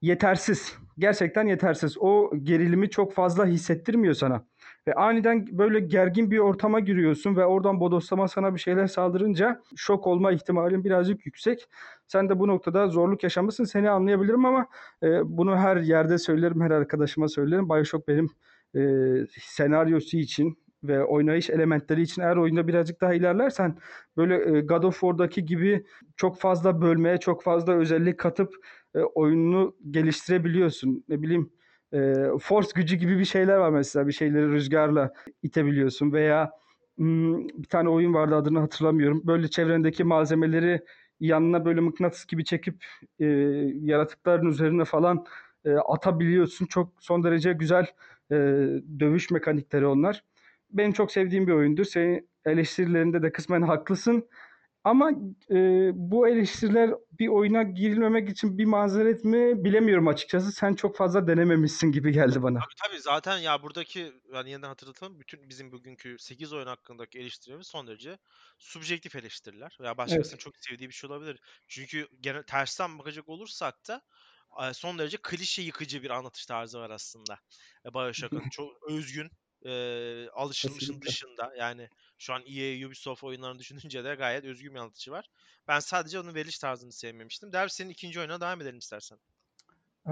Yetersiz. Gerçekten yetersiz. O gerilimi çok fazla hissettirmiyor sana. Ve aniden böyle gergin bir ortama giriyorsun ve oradan bodoslama sana bir şeyler saldırınca şok olma ihtimalin birazcık yüksek. Sen de bu noktada zorluk yaşamışsın. Seni anlayabilirim ama e, bunu her yerde söylerim, her arkadaşıma söylerim. Bioshock benim e, senaryosu için ve oynayış elementleri için eğer oyunda birazcık daha ilerlersen böyle e, God of War'daki gibi çok fazla bölmeye, çok fazla özellik katıp e, oyununu geliştirebiliyorsun. Ne bileyim e, force gücü gibi bir şeyler var mesela. Bir şeyleri rüzgarla itebiliyorsun veya hmm, bir tane oyun vardı adını hatırlamıyorum. Böyle çevrendeki malzemeleri yanına böyle mıknatıs gibi çekip e, yaratıkların üzerine falan e, atabiliyorsun. Çok son derece güzel e, dövüş mekanikleri onlar. Benim çok sevdiğim bir oyundur. Senin eleştirilerinde de kısmen haklısın. Ama e, bu eleştiriler bir oyuna girilmemek için bir mazeret mi bilemiyorum açıkçası. Sen çok fazla denememişsin gibi geldi bana. Tabii tabii zaten ya buradaki yani yeniden hatırlatalım bütün bizim bugünkü 8 oyun hakkındaki eleştirilerimiz son derece subjektif eleştiriler. Ya başkasının Evet. çok sevdiği bir şey olabilir. Çünkü genel tersten bakacak olursak da son derece klişe yıkıcı bir anlatış tarzı var aslında. E, BioShock'ın çok özgün e, alışılmışın dışında yani şu an EA, Ubisoft oyunlarını düşününce de gayet özgün bir anlatışı var. Ben sadece onun veriliş tarzını sevmemiştim. Derviş senin ikinci oyuna devam edelim istersen. Ee,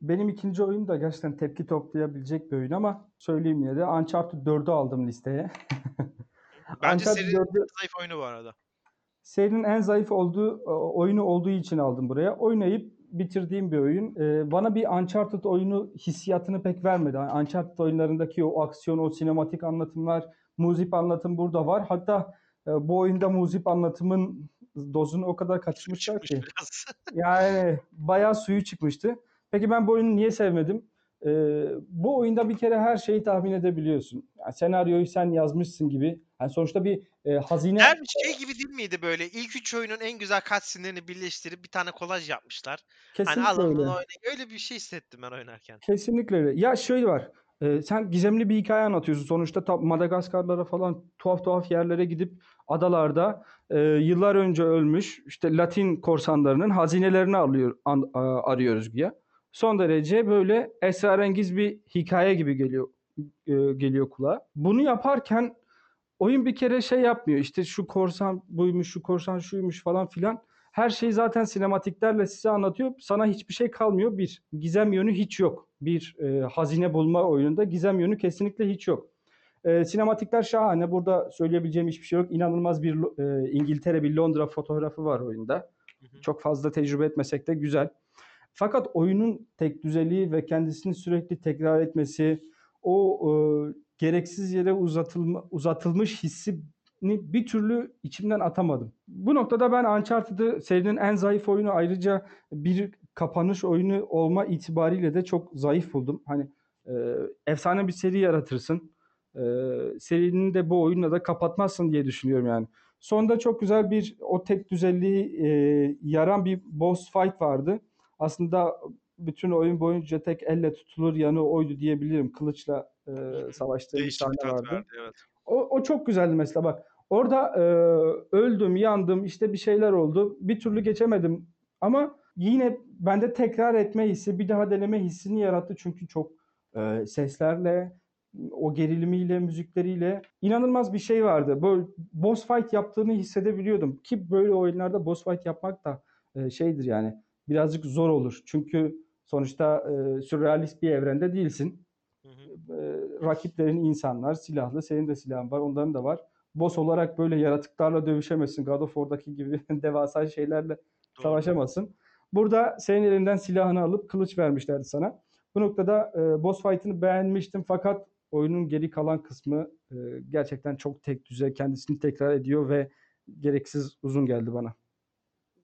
benim ikinci oyun da gerçekten tepki toplayabilecek bir oyun ama söyleyeyim yine de Uncharted 4'ü aldım listeye. Bence Uncharted serinin 4'ü zayıf oyunu bu arada. serinin en zayıf olduğu oyunu olduğu için aldım buraya. Oynayıp bitirdiğim bir oyun. Ee, bana bir Uncharted oyunu hissiyatını pek vermedi. Yani Uncharted oyunlarındaki o aksiyon, o sinematik anlatımlar, muzip anlatım burada var. Hatta e, bu oyunda muzip anlatımın dozunu o kadar kaçırmışlar ki. Yani bayağı suyu çıkmıştı. Peki ben bu oyunu niye sevmedim? Ee, bu oyunda bir kere her şeyi tahmin edebiliyorsun. Yani senaryoyu sen yazmışsın gibi. Yani sonuçta bir e, hazine Dermiş şey gibi değil miydi böyle? İlk üç oyunun en güzel cutscene'lerini birleştirip bir tane kolaj yapmışlar. Hani kesinlikle bunu öyle. oynayın. Öyle bir şey hissettim ben oynarken. Kesinlikle öyle. Ya şöyle var. e, sen gizemli bir hikaye anlatıyorsun. Sonuçta ta Madagaskarlara falan tuhaf tuhaf yerlere gidip adalarda e, yıllar önce ölmüş işte Latin korsanlarının hazinelerini alıyor, an- a- arıyoruz güya. Son derece böyle esrarengiz bir hikaye gibi geliyor e, geliyor kulağa. Bunu yaparken oyun bir kere şey yapmıyor. İşte şu korsan buymuş, şu korsan şuymuş falan filan. Her şeyi zaten sinematiklerle size anlatıyor. Sana hiçbir şey kalmıyor. Bir, gizem yönü hiç yok. Bir e, hazine bulma oyununda gizem yönü kesinlikle hiç yok. E, sinematikler şahane. Burada söyleyebileceğim hiçbir şey yok. İnanılmaz bir e, İngiltere, bir Londra fotoğrafı var oyunda. Hı hı. Çok fazla tecrübe etmesek de güzel. Fakat oyunun tek düzeliği ve kendisini sürekli tekrar etmesi, o e, gereksiz yere uzatılma, uzatılmış hissini bir türlü içimden atamadım. Bu noktada ben Uncharted'ı serinin en zayıf oyunu ayrıca bir kapanış oyunu olma itibariyle de çok zayıf buldum. Hani e, efsane bir seri yaratırsın. E, serinin de bu oyunla da kapatmazsın diye düşünüyorum yani. Sonunda çok güzel bir o tek düzelliği e, yaran bir boss fight vardı. Aslında bütün oyun boyunca tek elle tutulur yanı oydu diyebilirim. Kılıçla e, savaştığı bir sahne vardı. verdi evet. O, o çok güzeldi mesela bak. Orada e, öldüm, yandım, işte bir şeyler oldu. Bir türlü geçemedim. Ama yine bende tekrar etme hissi, bir daha deneme hissini yarattı. Çünkü çok e, seslerle, o gerilimiyle, müzikleriyle inanılmaz bir şey vardı. Böyle boss fight yaptığını hissedebiliyordum. Ki böyle oyunlarda boss fight yapmak da e, şeydir yani birazcık zor olur. Çünkü sonuçta e, sürrealist bir evrende değilsin Hı hı. e, rakiplerin insanlar, silahlı. Senin de silahın var, onların da var. Boss olarak böyle yaratıklarla dövüşemezsin. God of War'daki gibi devasa şeylerle Doğru. savaşamazsın. Burada senin elinden silahını alıp kılıç vermişlerdi sana. Bu noktada e, boss fight'ını beğenmiştim fakat oyunun geri kalan kısmı e, gerçekten çok tek düze kendisini tekrar ediyor ve gereksiz uzun geldi bana.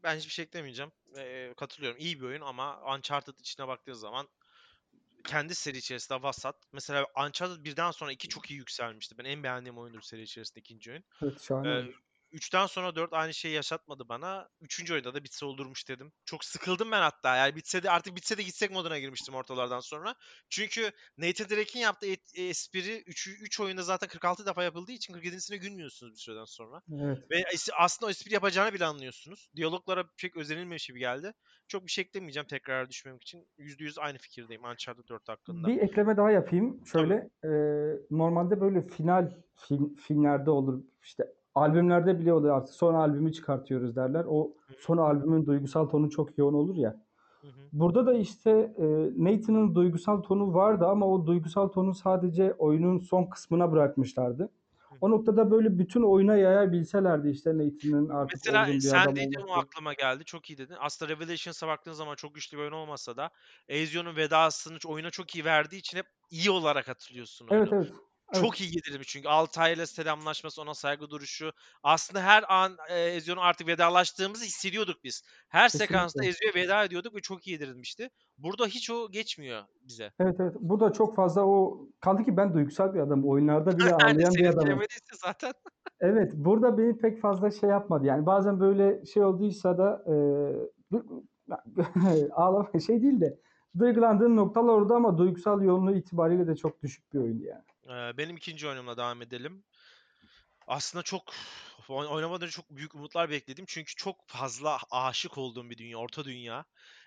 Ben hiçbir şey eklemeyeceğim. Ee, katılıyorum. İyi bir oyun ama Uncharted içine baktığın zaman kendi seri içerisinde vasat. Mesela Uncharted birden sonra 2 çok iyi yükselmişti. Ben en beğendiğim oyundur seri içerisinde ikinci oyun. Evet şahane. Ee. 3'ten sonra 4 aynı şeyi yaşatmadı bana. Üçüncü oyunda da bitse olurmuş dedim. Çok sıkıldım ben hatta. Yani bitse de artık bitse de gitsek moduna girmiştim ortalardan sonra. Çünkü Nathan Drake'in yaptığı et- espri 3 3 oyunda zaten 46 defa yapıldığı için 47'sine gülmüyorsunuz bir süreden sonra. Evet. Ve aslında o espri yapacağını bile anlıyorsunuz. Diyaloglara pek özenilmemiş gibi geldi. Çok bir şey eklemeyeceğim tekrar düşmemek için. %100 aynı fikirdeyim Uncharted 4 hakkında. Bir ekleme daha yapayım. Şöyle e, normalde böyle final film, filmlerde olur işte albümlerde bile oluyor artık son albümü çıkartıyoruz derler. O son albümün duygusal tonu çok yoğun olur ya. Hı hı. Burada da işte e, Nathan'ın duygusal tonu vardı ama o duygusal tonu sadece oyunun son kısmına bırakmışlardı. O noktada böyle bütün oyuna yayabilselerdi işte Nathan'ın artık Mesela sen dedin o aklıma geldi. Çok iyi dedin. Aslında Revelations'a baktığın zaman çok güçlü bir oyun olmasa da Ezio'nun vedasını oyuna çok iyi verdiği için hep iyi olarak hatırlıyorsun oyunu. Evet evet. Evet. Çok iyi yedirilmiş çünkü Altay'la selamlaşması, ona saygı duruşu. Aslında her an e, Ezio'nun artık vedalaştığımızı hissediyorduk biz. Her sekansta Kesinlikle. Ezio'ya veda ediyorduk ve çok iyi yedirilmişti. Burada hiç o geçmiyor bize. Evet evet. Bu da çok fazla o kaldı ki ben duygusal bir adamım. Oyunlarda bile ağlayan bir adamım. zaten. Evet, burada beni pek fazla şey yapmadı. Yani bazen böyle şey olduysa da e, ağlama şey değil de duygulandığım noktalar orada ama duygusal yoğunluğu itibariyle de çok düşük bir oyun yani. Benim ikinci oyunumla devam edelim. Aslında çok oyn- oynamadan önce çok büyük umutlar bekledim. Çünkü çok fazla aşık olduğum bir dünya, orta dünya.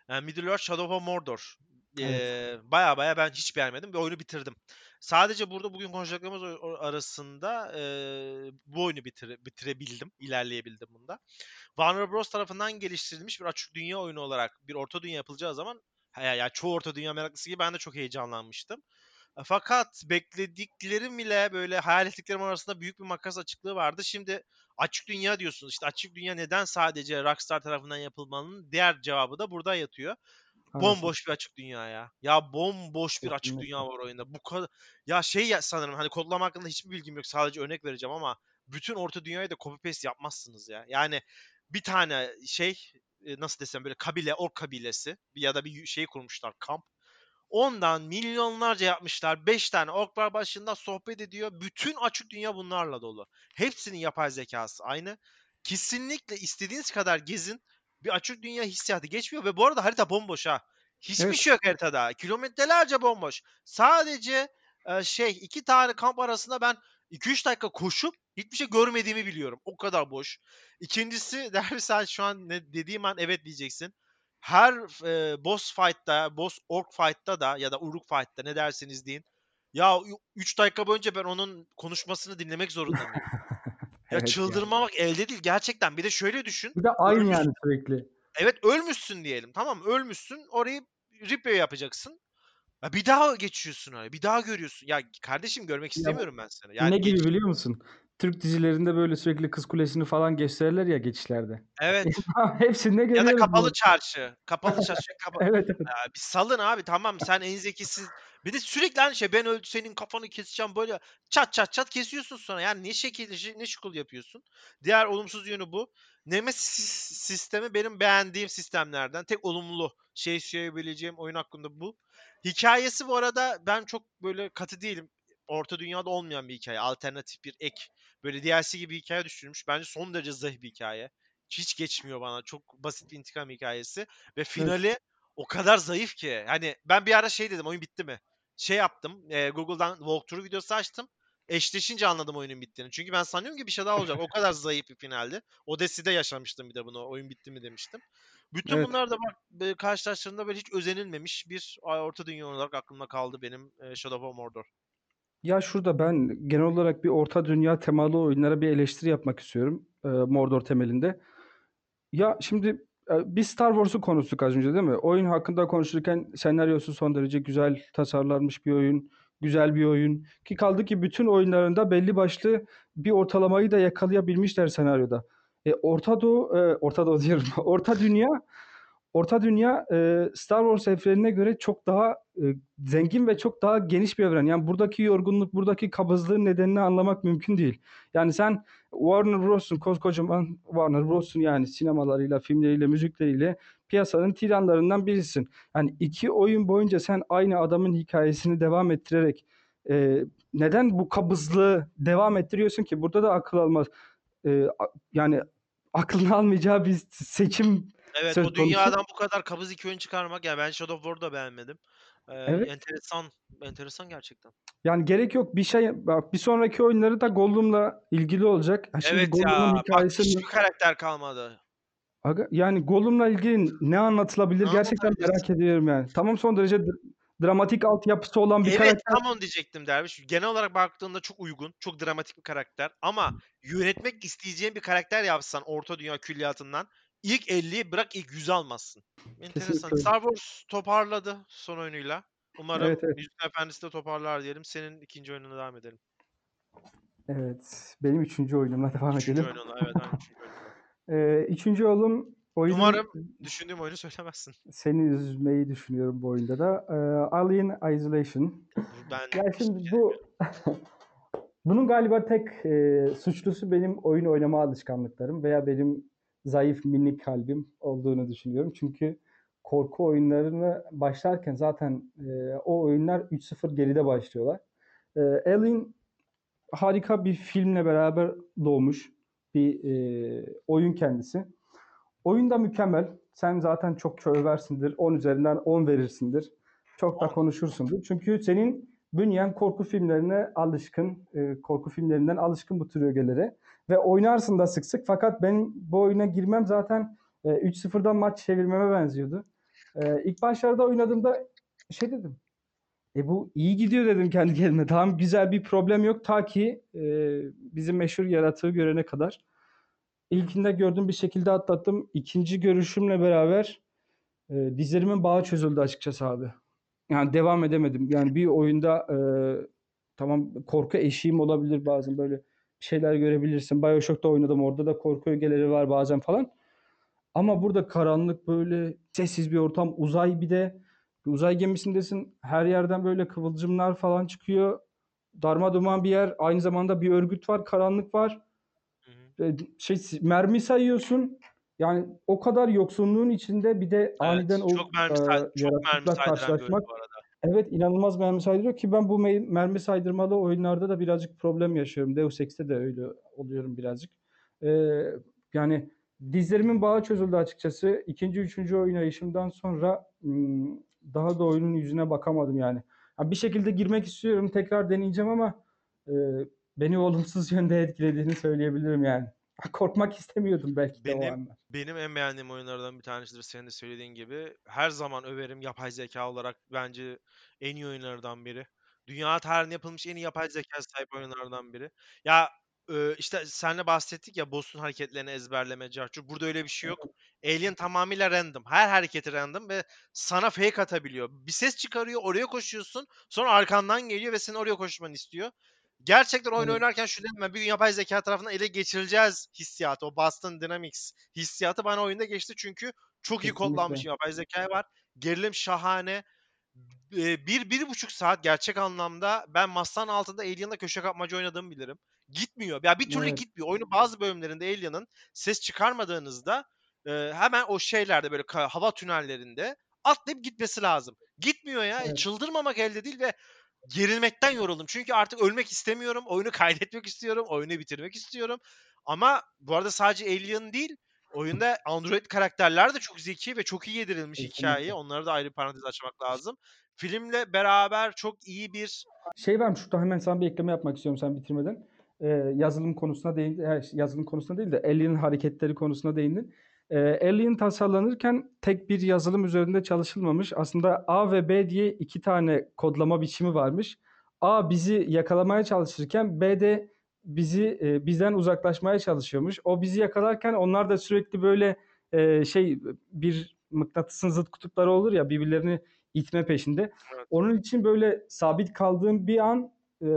Yani Middle-earth Shadow of Mordor. Evet. Ee, baya baya ben hiç beğenmedim ve oyunu bitirdim. Sadece burada bugün konuşacaklarımız arasında e, bu oyunu bitire, bitirebildim, ilerleyebildim bunda. Warner Bros tarafından geliştirilmiş bir açık dünya oyunu olarak bir orta dünya yapılacağı zaman ya, ya çoğu orta dünya meraklısı gibi ben de çok heyecanlanmıştım. E, Fakat beklediklerim ile böyle hayal ettiklerim arasında büyük bir makas açıklığı vardı. Şimdi açık dünya diyorsunuz. İşte açık dünya neden sadece Rockstar tarafından yapılmanın diğer cevabı da burada yatıyor. Bomboş bir açık dünya ya. Ya bomboş bir açık dünya var oyunda. Bu kadar ya şey ya sanırım hani kodlama hakkında hiçbir bilgim yok. Sadece örnek vereceğim ama bütün orta dünyayı da copy paste yapmazsınız ya. Yani bir tane şey e, nasıl desem böyle kabile, ork kabilesi ya da bir şey kurmuşlar kamp. Ondan milyonlarca yapmışlar. 5 tane ork var başında sohbet ediyor. Bütün açık dünya bunlarla dolu. Hepsinin yapay zekası aynı. Kesinlikle istediğiniz kadar gezin. Bir açık dünya hissiyatı geçmiyor ve bu arada harita bomboş ha. Hiçbir Evet. şey yok haritada. Kilometrelerce bomboş. Sadece e, şey iki tane kamp arasında ben 2-3 dakika koşup hiçbir şey görmediğimi biliyorum. O kadar boş. İkincisi derbi sen şu an ne dediğim an evet diyeceksin. Her e, boss fight'ta, boss orc fight'ta da ya da uruk fight'ta ne derseniz deyin. Ya 3 dakika boyunca ben onun konuşmasını dinlemek zorunda mıyım? Ya Evet yani. çıldırmamak elde değil gerçekten. Bir de şöyle düşün. Bir de aynı Ölmüş- yani sürekli. Evet ölmüşsün diyelim. Tamam ölmüşsün. Orayı replay yapacaksın. Ya bir daha geçiyorsun oraya. Bir daha görüyorsun. Ya kardeşim görmek istemiyorum ben seni. Yani ne gibi biliyor musun? Türk dizilerinde böyle sürekli Kız Kulesi'ni falan gösterirler ya geçişlerde. Evet. Hepsinde ya da görüyoruz kapalı bunu. çarşı. Kapalı çarşı. Kapa- Evet evet. Ya bir salın abi tamam sen en zekisi. Bir de sürekli aynı şey ben öldü senin kafanı keseceğim böyle çat çat çat kesiyorsun sonra. Yani ne şekil ne şukul yapıyorsun. Diğer olumsuz yönü bu. Nemesis sistemi benim beğendiğim sistemlerden. Tek olumlu şey söyleyebileceğim oyun hakkında bu. Hikayesi bu arada ben çok böyle katı değilim. Orta dünyada olmayan bir hikaye. Alternatif bir ek. Böyle DLC gibi hikaye düşünmüş. Bence son derece zayıf bir hikaye. Hiç geçmiyor bana. Çok basit bir intikam hikayesi. Ve finali o kadar zayıf ki. Hani ben bir ara şey dedim oyun bitti mi? Şey yaptım. e, Google'dan walkthrough videosu açtım. Eşleşince anladım oyunun bittiğini. Çünkü ben sanıyorum ki bir şey daha olacak. O kadar zayıf bir finaldi. Odyssey'de yaşamıştım bir de bunu. Oyun bitti mi demiştim. Bütün Evet. bunlar da bak karşılaştığında böyle hiç özenilmemiş bir orta dünya olarak aklımda kaldı benim e, Shadow of Mordor. Ya şurada ben genel olarak bir orta dünya temalı oyunlara bir eleştiri yapmak istiyorum. e, Mordor temelinde. Ya şimdi e, biz Star Wars'u konuştuk az önce değil mi? Oyun hakkında konuşurken senaryosu son derece güzel tasarlanmış bir oyun, güzel bir oyun. Ki kaldı ki bütün oyunlarında belli başlı bir ortalamayı da yakalayabilmişler senaryoda. E, Orta Doğu, e, Orta Doğu diyorum. Orta Dünya Orta Dünya e, Star Wars evrenine göre çok daha e, zengin ve çok daha geniş bir evren. Yani buradaki yorgunluk, buradaki kabızlığın nedenini anlamak mümkün değil. Yani sen Warner Bros'un koskocaman Warner Bros'un yani sinemalarıyla, filmleriyle, müzikleriyle piyasanın tiranlarından birisin. Yani iki oyun boyunca sen aynı adamın hikayesini devam ettirerek e, neden bu kabızlığı devam ettiriyorsun ki? Burada da akıl almaz. E, yani aklını almayacağı bir seçim Evet Söz o konusu. dünyadan bu kadar kabız iki oyun çıkarmak ya ben Shadow of War'u da beğenmedim. Ee, Evet. enteresan enteresan gerçekten. Yani gerek yok bir şey bak bir sonraki oyunları da Gollum'la ilgili olacak. Ha şimdi Evet Gollum'un ya bak hikayesi hiçbir karakter kalmadı. Aga- yani Gollum'la ilgili ne anlatılabilir Ne gerçekten merak ediyorum yani. Tamam son derece dr- dramatik altyapısı olan bir Evet karakter. tam onu diyecektim Derviş. Genel olarak baktığında çok uygun, çok dramatik bir karakter ama yönetmek isteyeceğin bir karakter yapsan Orta Dünya külliyatından ilk 50'yi bırak ilk 100'ü almazsın. Enteresan. Kesinlikle. Star Wars toparladı son oyunuyla. Umarım Evet, evet. Yüzüklerin Efendisi de toparlar diyelim. Senin ikinci oyununa devam edelim. Evet. Benim üçüncü oyunumla devam Üçüncü edelim. oyununa evet aynı üçüncü oyununa. Ee, üçüncü oyunum oyunun Umarım düşündüğüm oyunu söylemezsin. seni üzmeyi düşünüyorum bu oyunda da. Ee, Alien Isolation. Ben Ya şimdi şey bu Bunun galiba tek e, suçlusu benim oyun oynama alışkanlıklarım veya benim zayıf minik kalbim olduğunu düşünüyorum. Çünkü korku oyunlarını başlarken zaten e, o oyunlar 3-0 geride başlıyorlar. E, Alien harika bir filmle beraber doğmuş bir e, oyun kendisi. Oyun da mükemmel. Sen zaten çok översindir. 10 üzerinden 10 verirsindir. Çok da konuşursundur. Çünkü senin bünyen korku filmlerine alışkın, e, korku filmlerinden alışkın bu tür ögelere. Ve oynarsın da sık sık. Fakat benim bu oyuna girmem zaten e, 3-0'dan maç çevirmeme benziyordu. E, ilk başlarda oynadığımda şey dedim. E bu iyi gidiyor dedim kendi kendime. Tamam güzel bir problem yok ta ki e, bizim meşhur yaratığı görene kadar. İlkinde gördüğüm bir şekilde atlattım. İkinci görüşümle beraber e, dizlerimin bağı çözüldü açıkçası abi. Yani devam edemedim. Yani bir oyunda e, tamam korku eşiğim olabilir bazen böyle şeyler görebilirsin. Bioshock'ta oynadım. Orada da korku ögeleri var bazen falan. Ama burada karanlık böyle sessiz bir ortam. Uzay bir de bir uzay gemisindesin. Her yerden böyle kıvılcımlar falan çıkıyor. Darma duman bir yer. Aynı zamanda bir örgüt var. Karanlık var. Hı hı. Şey mermi sayıyorsun. Yani o kadar yoksunluğun içinde bir de evet, aniden o çok mermi, say- e, çok mermi karşılaşmak. Evet inanılmaz mermi saydırıyor ki ben bu mermi saydırmalı oyunlarda da birazcık problem yaşıyorum. Deus Ex'te de öyle oluyorum birazcık. Ee, yani dizlerimin bağı çözüldü açıkçası. İkinci, üçüncü oynayışımdan sonra daha da oyunun yüzüne bakamadım yani. yani bir şekilde girmek istiyorum, tekrar deneyeceğim ama e, beni olumsuz yönde etkilediğini söyleyebilirim yani. Korkmak istemiyordum belki de benim, o anlar. Benim en beğendiğim oyunlardan bir tanesidir senin de söylediğin gibi. Her zaman överim yapay zeka olarak bence en iyi oyunlardan biri. Dünya tarihinde yapılmış en iyi yapay zeka sahip oyunlardan biri. Ya e, işte senle bahsettik ya boss'un hareketlerini ezberleme, carçur. Burada öyle bir şey yok. Alien tamamıyla random. Her hareketi random ve sana fake atabiliyor. Bir ses çıkarıyor, oraya koşuyorsun. Sonra arkandan geliyor ve senin oraya koşmanı istiyor. Gerçekten oyun oynarken şu dedim ben bir gün yapay zeka tarafından ele geçirileceğiz hissiyatı. O Boston Dynamics hissiyatı bana oyunda geçti çünkü çok iyi kodlanmış yapay zeka var. Gerilim şahane. Bir, bir buçuk saat gerçek anlamda ben masanın altında Alien'la köşe kapmaca oynadığımı bilirim. Gitmiyor. Ya bir türlü evet. gitmiyor. Oyunu bazı bölümlerinde Alien'ın ses çıkarmadığınızda e, hemen o şeylerde böyle hava tünellerinde atlayıp gitmesi lazım. Gitmiyor ya. Evet. Çıldırmamak elde değil ve gerilmekten yoruldum. Çünkü artık ölmek istemiyorum. Oyunu kaydetmek istiyorum. Oyunu bitirmek istiyorum. Ama bu arada sadece Alien değil. Oyunda Android karakterler de çok zeki ve çok iyi yedirilmiş hikaye. Onları da ayrı bir parantez açmak lazım. Filmle beraber çok iyi bir... Şey mı? Şurada hemen sana bir ekleme yapmak istiyorum sen bitirmeden. Ee, yazılım konusuna değil, yazılım konusuna değil de Alien hareketleri konusuna değindin. Ee, Alien tasarlanırken tek bir yazılım üzerinde çalışılmamış. Aslında A ve B diye iki tane kodlama biçimi varmış. A bizi yakalamaya çalışırken B de bizi e, bizden uzaklaşmaya çalışıyormuş. O bizi yakalarken onlar da sürekli böyle e, şey bir mıknatısın zıt kutupları olur ya birbirlerini itme peşinde. Evet. Onun için böyle sabit kaldığın bir an e,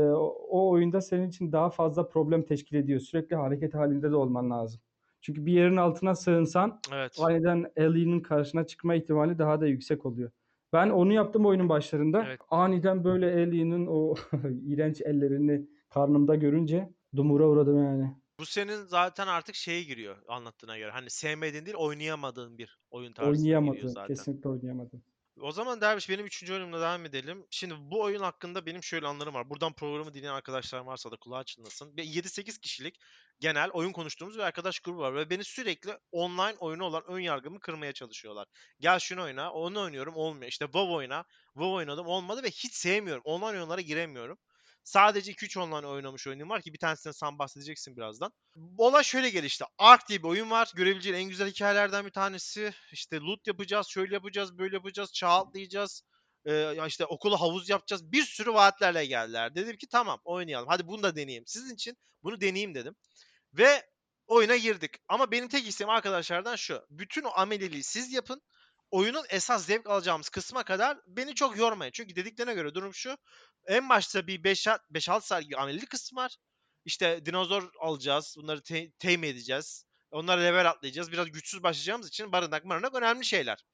o oyunda senin için daha fazla problem teşkil ediyor. Sürekli hareket halinde de olman lazım. Çünkü bir yerin altına sığınsan evet. aniden Ellie'nin karşına çıkma ihtimali daha da yüksek oluyor. Ben onu yaptım oyunun başlarında. Evet. Aniden böyle Ellie'nin o iğrenç ellerini karnımda görünce dumura uğradım yani. Bu senin zaten artık şeye giriyor anlattığına göre. Hani sevmediğin değil oynayamadığın bir oyun tarzı Oynayamadım. Kesinlikle oynayamadım. O zaman Derviş benim üçüncü oyunumla devam edelim. Şimdi bu oyun hakkında benim şöyle anlarım var. Buradan programı dinleyen arkadaşlar varsa da kulağı çınlasın. 7-8 kişilik genel oyun konuştuğumuz bir arkadaş grubu var. Ve beni sürekli online oyunu olan ön yargımı kırmaya çalışıyorlar. Gel şunu oyna, onu oynuyorum olmuyor. İşte WoW oyna, WoW oynadım olmadı ve hiç sevmiyorum. Online oyunlara giremiyorum. Sadece 2-3 online oynamış oyunum var ki bir tanesini sen bahsedeceksin birazdan. Olay şöyle gelişti. Ark diye bir oyun var. Görebileceğin en güzel hikayelerden bir tanesi. İşte loot yapacağız, şöyle yapacağız, böyle yapacağız, çağ atlayacağız. Ee, işte okula havuz yapacağız. Bir sürü vaatlerle geldiler. Dedim ki tamam oynayalım. Hadi bunu da deneyeyim. Sizin için bunu deneyeyim dedim. Ve oyuna girdik. Ama benim tek isteğim arkadaşlardan şu. Bütün o ameliliği siz yapın oyunun esas zevk alacağımız kısma kadar beni çok yormayın. Çünkü dediklerine göre durum şu. En başta bir 5-6 saat amelilik kısmı var. İşte dinozor alacağız. Bunları te- temin edeceğiz. Onlara level atlayacağız. Biraz güçsüz başlayacağımız için barınak barınak önemli şeyler.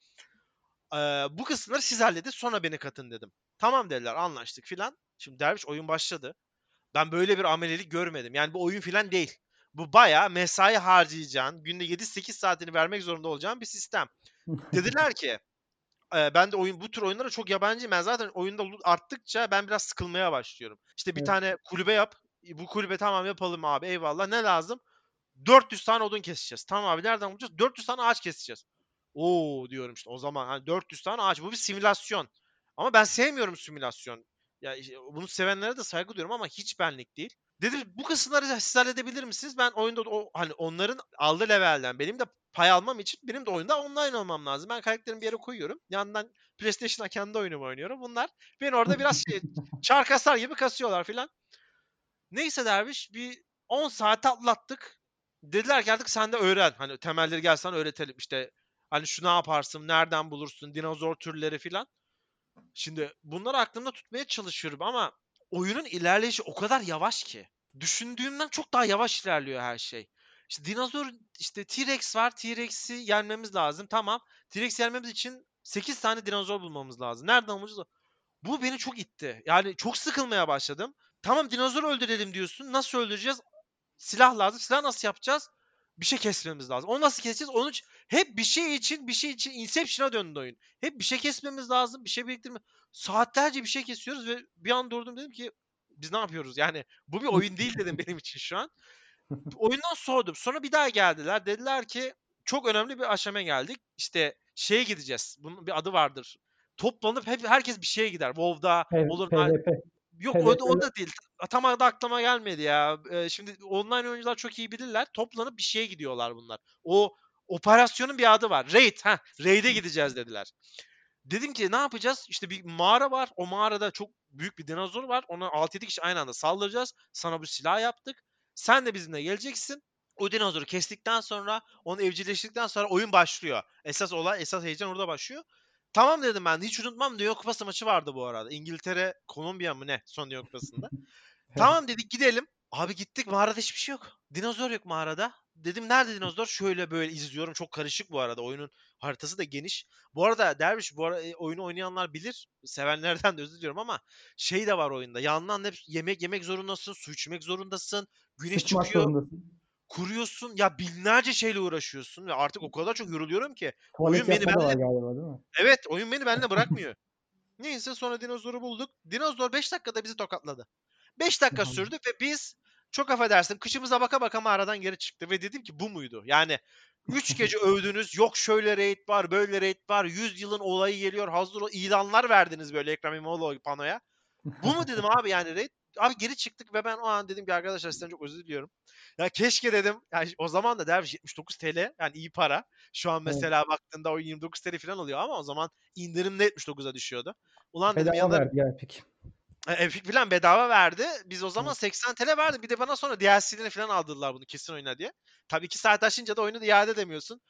Ee, bu kısımları siz halledin sonra beni katın dedim. Tamam dediler anlaştık filan. Şimdi derviş oyun başladı. Ben böyle bir amelelik görmedim. Yani bu oyun filan değil. Bu bayağı mesai harcayacağın, günde 7-8 saatini vermek zorunda olacağın bir sistem. Dediler ki e, ben de oyun bu tür oyunlara çok yabancıyım. Ben zaten oyunda arttıkça ben biraz sıkılmaya başlıyorum. İşte bir Evet. tane kulübe yap. Bu kulübe tamam yapalım abi eyvallah. Ne lazım? 400 tane odun keseceğiz. Tamam abi nereden bulacağız? 400 tane ağaç keseceğiz. Oo diyorum işte o zaman hani 400 tane ağaç bu bir simülasyon. Ama ben sevmiyorum simülasyon. Ya işte bunu sevenlere de saygı duyuyorum ama hiç benlik değil. Dedim bu kısımları siz halledebilir misiniz? Ben oyunda o hani onların aldığı levelden benim de pay almam için benim de oyunda online olmam lazım. Ben karakterimi bir yere koyuyorum. Yandan PlayStation'a kendi oyunumu oynuyorum. Bunlar beni orada biraz şey çar kasar gibi kasıyorlar filan. Neyse derviş bir 10 saat atlattık. Dediler ki artık sen de öğren. Hani temelleri gel sana öğretelim. İşte hani şu ne yaparsın, nereden bulursun, dinozor türleri filan. Şimdi bunları aklımda tutmaya çalışıyorum ama oyunun ilerleyişi o kadar yavaş ki. Düşündüğümden çok daha yavaş ilerliyor her şey. İşte dinozor, işte T-Rex var. T-Rex'i yenmemiz lazım. Tamam. T-Rex yenmemiz için 8 tane dinozor bulmamız lazım. Nereden bulacağız? Bu beni çok itti. Yani çok sıkılmaya başladım. Tamam dinozor öldürelim diyorsun. Nasıl öldüreceğiz? Silah lazım. Silah nasıl yapacağız? Bir şey kesmemiz lazım. Onu nasıl keseceğiz? Onu hep bir şey için bir şey için Inception'a döndü oyun. Hep bir şey kesmemiz lazım. Bir şey biriktirme. Saatlerce bir şey kesiyoruz ve bir an durdum dedim ki biz ne yapıyoruz? Yani bu bir oyun değil dedim benim için şu an. Oyundan soğudum. Sonra bir daha geldiler. Dediler ki çok önemli bir aşamaya geldik. İşte şeye gideceğiz. Bunun bir adı vardır. Toplanıp hep herkes bir şeye gider. WoW'da P- olur. PvP. Yok o da, o da değil. Tam adı aklıma gelmedi ya. Ee, şimdi online oyuncular çok iyi bilirler. Toplanıp bir şeye gidiyorlar bunlar. O operasyonun bir adı var. Raid. Ha, Raid'e gideceğiz dediler. Dedim ki ne yapacağız? İşte bir mağara var. O mağarada çok büyük bir dinozor var. Ona 6-7 kişi aynı anda saldıracağız. Sana bu silah yaptık. Sen de bizimle geleceksin. O dinozoru kestikten sonra, onu evcilleştirdikten sonra oyun başlıyor. Esas olay, esas heyecan orada başlıyor. Tamam dedim ben. Hiç unutmam. Dünya Kupası maçı vardı bu arada. İngiltere, Kolombiya mı ne? Son Dünya Kupası'nda. Tamam dedik gidelim. Abi gittik mağarada hiçbir şey yok. Dinozor yok mağarada. Dedim nerede dinozor? Şöyle böyle izliyorum. Çok karışık bu arada. Oyunun haritası da geniş. Bu arada Derviş bu arada e, oyunu oynayanlar bilir. Sevenlerden de özür diliyorum ama şey de var oyunda. Yandan hep yemek yemek zorundasın. Su içmek zorundasın. Güneş Sıçmak çıkıyor. zorundasın. Kuruyorsun. Ya binlerce şeyle uğraşıyorsun. Ve artık o kadar çok yoruluyorum ki. Tuvalet Oyun beni benle galiba değil mi? Evet oyun beni benimle bırakmıyor. Neyse sonra dinozoru bulduk. Dinozor 5 dakikada bizi tokatladı. 5 dakika sürdü ve biz çok affedersin kışımıza baka baka mağaradan geri çıktı ve dedim ki bu muydu? Yani 3 gece övdünüz yok şöyle raid var böyle raid var 100 yılın olayı geliyor hazır ol ilanlar verdiniz böyle Ekrem İmamoğlu panoya. Bu mu dedim abi yani raid? Abi geri çıktık ve ben o an dedim ki arkadaşlar sizden çok özür diliyorum. Ya keşke dedim. Yani o zaman da derviş 79 TL yani iyi para. Şu an Evet. mesela baktığında o 29 TL falan oluyor ama o zaman indirimde 79'a düşüyordu. Ulan dedim Bedava yanında verdi ya Epic. Epic falan bedava verdi. Biz o zaman Evet. 80 TL verdi. Bir de bana sonra DLC'lerini falan aldırdılar bunu kesin oyna diye. Tabii 2 saat aşınca da oyunu iade edemiyorsun.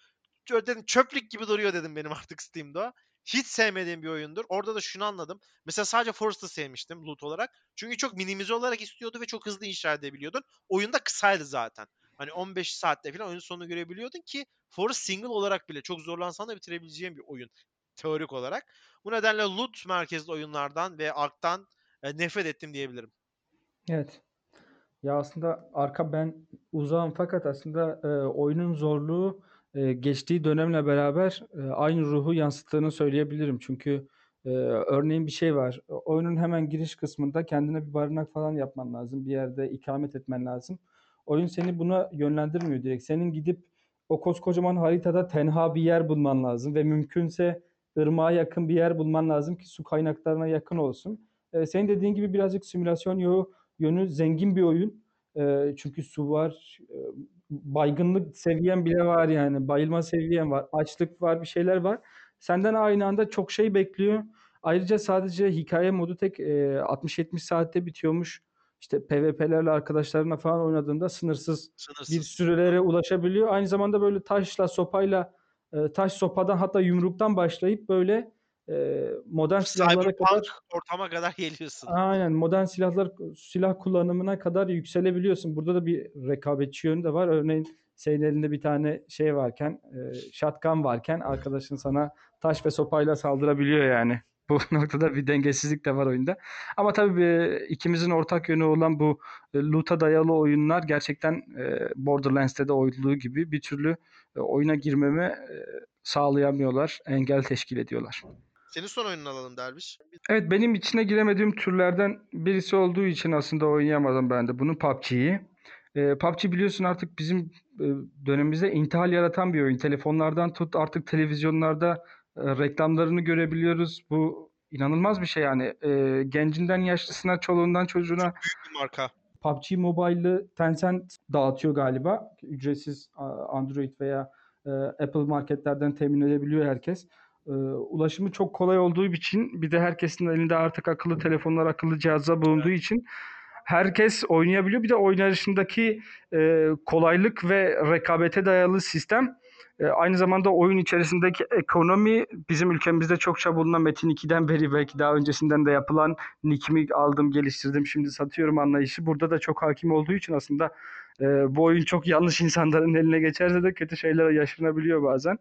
Dedim çöplük gibi duruyor dedim benim artık Steam'de o. Hiç sevmediğim bir oyundur. Orada da şunu anladım. Mesela sadece Forest'ı sevmiştim loot olarak. Çünkü çok minimize olarak istiyordu ve çok hızlı inşa edebiliyordun. Oyunda kısaydı zaten. Hani 15 saatte falan oyunun sonunu görebiliyordun ki Forest single olarak bile çok zorlansan da bitirebileceğin bir oyun teorik olarak. Bu nedenle loot merkezli oyunlardan ve Ark'tan e, nefret ettim diyebilirim. Evet. Ya aslında arka ben uzağım fakat aslında e, oyunun zorluğu geçtiği dönemle beraber aynı ruhu yansıttığını söyleyebilirim. Çünkü örneğin bir şey var. Oyunun hemen giriş kısmında kendine bir barınak falan yapman lazım. Bir yerde ikamet etmen lazım. Oyun seni buna yönlendirmiyor direkt. Senin gidip o koskocaman haritada tenha bir yer bulman lazım ve mümkünse ırmağa yakın bir yer bulman lazım ki su kaynaklarına yakın olsun. E, senin dediğin gibi birazcık simülasyon yönü zengin bir oyun. Ee, çünkü su var, baygınlık seviyen bile var yani. Bayılma seviyen var, açlık var, bir şeyler var. Senden aynı anda çok şey bekliyor. Ayrıca sadece hikaye modu tek e, 60-70 saatte bitiyormuş. İşte PvP'lerle arkadaşlarına falan oynadığında sınırsız bir Sınırsız. sürelere ulaşabiliyor. Aynı zamanda böyle taşla, sopayla, e, taş sopadan hatta yumruktan başlayıp böyle e, modern silahlara kadar ortama kadar geliyorsun. Aynen modern silahlar silah kullanımına kadar yükselebiliyorsun. Burada da bir rekabetçi yönü de var. Örneğin senin elinde bir tane şey varken, e, shotgun varken arkadaşın sana taş ve sopayla saldırabiliyor yani. Bu noktada bir dengesizlik de var oyunda. Ama tabii e, ikimizin ortak yönü olan bu e, loot'a dayalı oyunlar gerçekten e, Borderlands'te de olduğu gibi bir türlü e, oyuna girmeme e, sağlayamıyorlar, engel teşkil ediyorlar. Senin son oyununu alalım Derviş. Evet benim içine giremediğim türlerden birisi olduğu için aslında oynayamadım ben de bunu PUBG'yi. E, PUBG biliyorsun artık bizim e, dönemimizde intihal yaratan bir oyun. Telefonlardan tut artık televizyonlarda e, reklamlarını görebiliyoruz. Bu inanılmaz bir şey yani. E, gencinden yaşlısına, çoluğundan çocuğuna Büyük bir marka. PUBG Mobile'ı Tencent dağıtıyor galiba. Ücretsiz Android veya e, Apple marketlerden temin edebiliyor herkes. E, ulaşımı çok kolay olduğu için bir de herkesin elinde artık akıllı telefonlar, akıllı cihazlar bulunduğu için herkes oynayabiliyor. Bir de oynayışındaki e, kolaylık ve rekabete dayalı sistem aynı zamanda oyun içerisindeki ekonomi bizim ülkemizde çokça bulunan Metin 2'den beri belki daha öncesinden de yapılan nickimi aldım, geliştirdim, şimdi satıyorum anlayışı burada da çok hakim olduğu için aslında e, bu oyun çok yanlış insanların eline geçerse de kötü şeyler yaşanabiliyor bazen.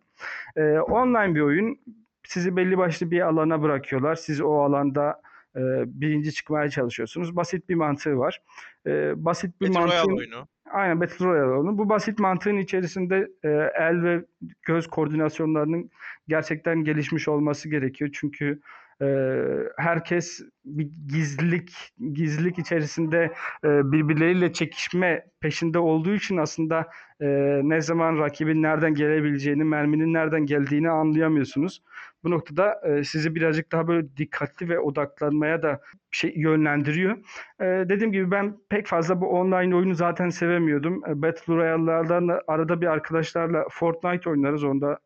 E, online bir oyun. Sizi belli başlı bir alana bırakıyorlar. Siz o alanda e, birinci çıkmaya çalışıyorsunuz. Basit bir mantığı var. E, basit bir Battle mantığın... Royale oyunu. Aynen Battle Royale oyunu. Bu basit mantığın içerisinde e, el ve göz koordinasyonlarının gerçekten gelişmiş olması gerekiyor. Çünkü herkes bir gizlilik gizlilik içerisinde e, birbirleriyle çekişme peşinde olduğu için aslında e, ne zaman rakibin nereden gelebileceğini, merminin nereden geldiğini anlayamıyorsunuz. Bu noktada e, sizi birazcık daha böyle dikkatli ve odaklanmaya da şey yönlendiriyor. Dediğim gibi ben pek fazla bu online oyunu zaten sevemiyordum. Battle Royale'lardan da arada bir arkadaşlarla Fortnite oynarız. Onda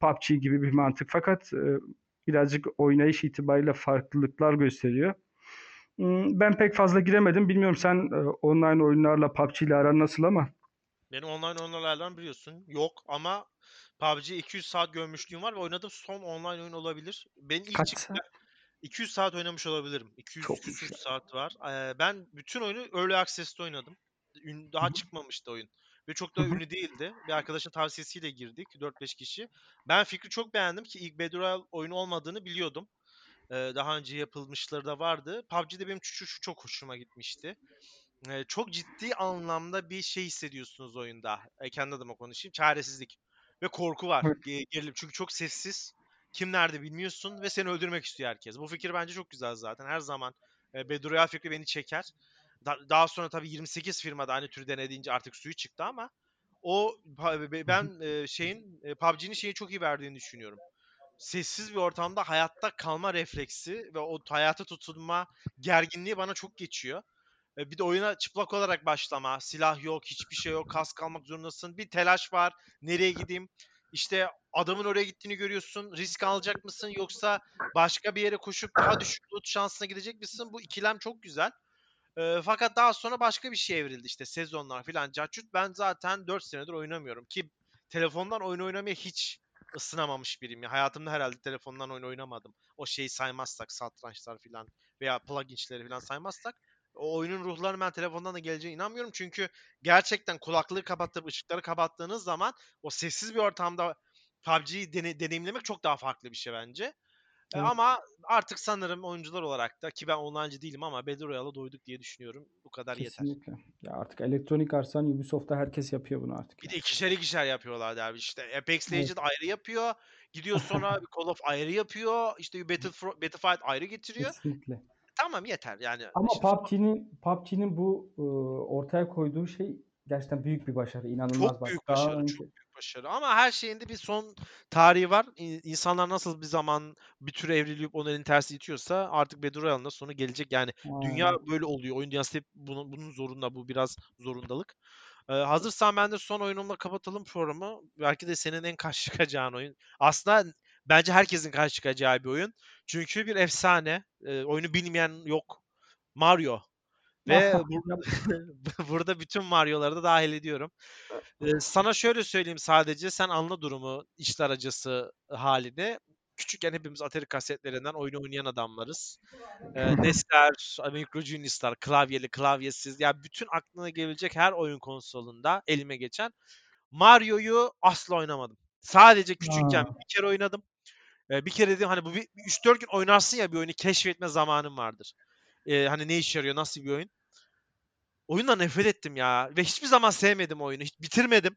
PUBG gibi bir mantık. Fakat birazcık oynayış itibariyle farklılıklar gösteriyor. Hmm, Ben pek fazla giremedim. Bilmiyorum sen e, online oyunlarla PUBG ile aran nasıl ama. Benim online oyunlardan biliyorsun. Yok ama PUBG 200 saat görmüşlüğüm var ve oynadığım son online oyun olabilir. Ben ilk Kaç çıktı saat? 200 saat oynamış olabilirim. 200 Çok küsür saat var. Ee, ben bütün oyunu Early Access'te oynadım. Daha Hı hı. çıkmamıştı oyun. Ve çok da ünlü değildi. Bir arkadaşın tavsiyesiyle girdik 4-5 kişi. Ben fikri çok beğendim ki ilk Royale oyunu olmadığını biliyordum. Ee, daha önce yapılmışları da vardı. PUBG'de benim şu, şu çok hoşuma gitmişti. Ee, çok ciddi anlamda bir şey hissediyorsunuz oyunda. E, kendi adıma konuşayım. Çaresizlik ve korku var. Gerilim. Çünkü çok sessiz. Kim nerede bilmiyorsun ve seni öldürmek istiyor herkes. Bu fikir bence çok güzel zaten. Her zaman e, fikri beni çeker. Da- daha sonra tabii 28 firmada aynı türü denediğince artık suyu çıktı ama o ben e, şeyin e, PUBG'nin şeyi çok iyi verdiğini düşünüyorum. Sessiz bir ortamda hayatta kalma refleksi ve o hayata tutunma gerginliği bana çok geçiyor. E, Bir de oyuna çıplak olarak başlama. Silah yok, hiçbir şey yok. Kask almak zorundasın. Bir telaş var. Nereye gideyim? İşte adamın oraya gittiğini görüyorsun. Risk alacak mısın yoksa başka bir yere koşup daha düşük loot şansına gidecek misin? Bu ikilem çok güzel. E, fakat daha sonra başka bir şey evrildi işte sezonlar filan. Cahçut ben zaten 4 senedir oynamıyorum ki telefondan oyun oynamaya hiç ısınamamış biriyim. ya. Hayatımda herhalde telefondan oyun oynamadım. O şeyi saymazsak satrançlar filan veya pluginçleri filan saymazsak o oyunun ruhlarının ben telefondan da geleceğine inanmıyorum. Çünkü gerçekten kulaklığı kapatıp ışıkları kapattığınız zaman o sessiz bir ortamda PUBG'yi dene- deneyimlemek çok daha farklı bir şey bence. E, Evet. Ama artık sanırım oyuncular olarak da ki ben online'cı değilim ama Battle Royale'a doyduk diye düşünüyorum. Bu kadar yeter. Kesinlikle. Ya artık Electronic Arts'tan Ubisoft'ta herkes yapıyor bunu artık. Bir ya. de ikişer ikişer yapıyorlar derbi işte. Apex Evet. Legends ayrı yapıyor. Gidiyor sonra Call of ayrı yapıyor. İşte Battlefro- Battlefield ayrı getiriyor. Kesinlikle. Tamam yeter yani. Ama Şimdi PUBG'nin PUBG'nin bu e, ortaya koyduğu şey gerçekten büyük bir başarı. İnanılmaz çok büyük başarı, önce çok büyük başarı. Ama her şeyinde bir son tarihi var. İnsanlar nasıl bir zaman bir tür evrilip onun elini tersi itiyorsa artık Battle Royale'ın da sonu gelecek. Yani dünya Aynen. böyle oluyor. Oyun dünyası hep bunun, bunun zorunda. Bu biraz zorundalık. Ee, hazırsan ben de son oyunumla kapatalım programı. Belki de senin en karşı çıkacağın oyun. Aslında bence herkesin karşı çıkacağı bir oyun. Çünkü bir efsane. Ee, oyunu bilmeyen yok. Mario. Ve bu- Yap. burada bütün Mario'ları da dahil ediyorum. Ee, sana şöyle söyleyeyim sadece. Sen anla durumu işler acısı halinde. Küçükken hepimiz Atari kasetlerinden oyun oynayan adamlarız. Ee, NES'ler, Amiga Junior'lar, klavyeli, klavyesiz. Ya bütün aklına gelebilecek her oyun konsolunda elime geçen Mario'yu asla oynamadım. Sadece küçükken bir kere oynadım. Eee, bir kere dedim hani bu bir 3-4 gün oynarsın ya bir oyunu keşfetme zamanın vardır. Eee, hani ne işe yarıyor, nasıl bir oyun? Oyundan nefret ettim ya ve hiçbir zaman sevmedim oyunu. Hiç bitirmedim.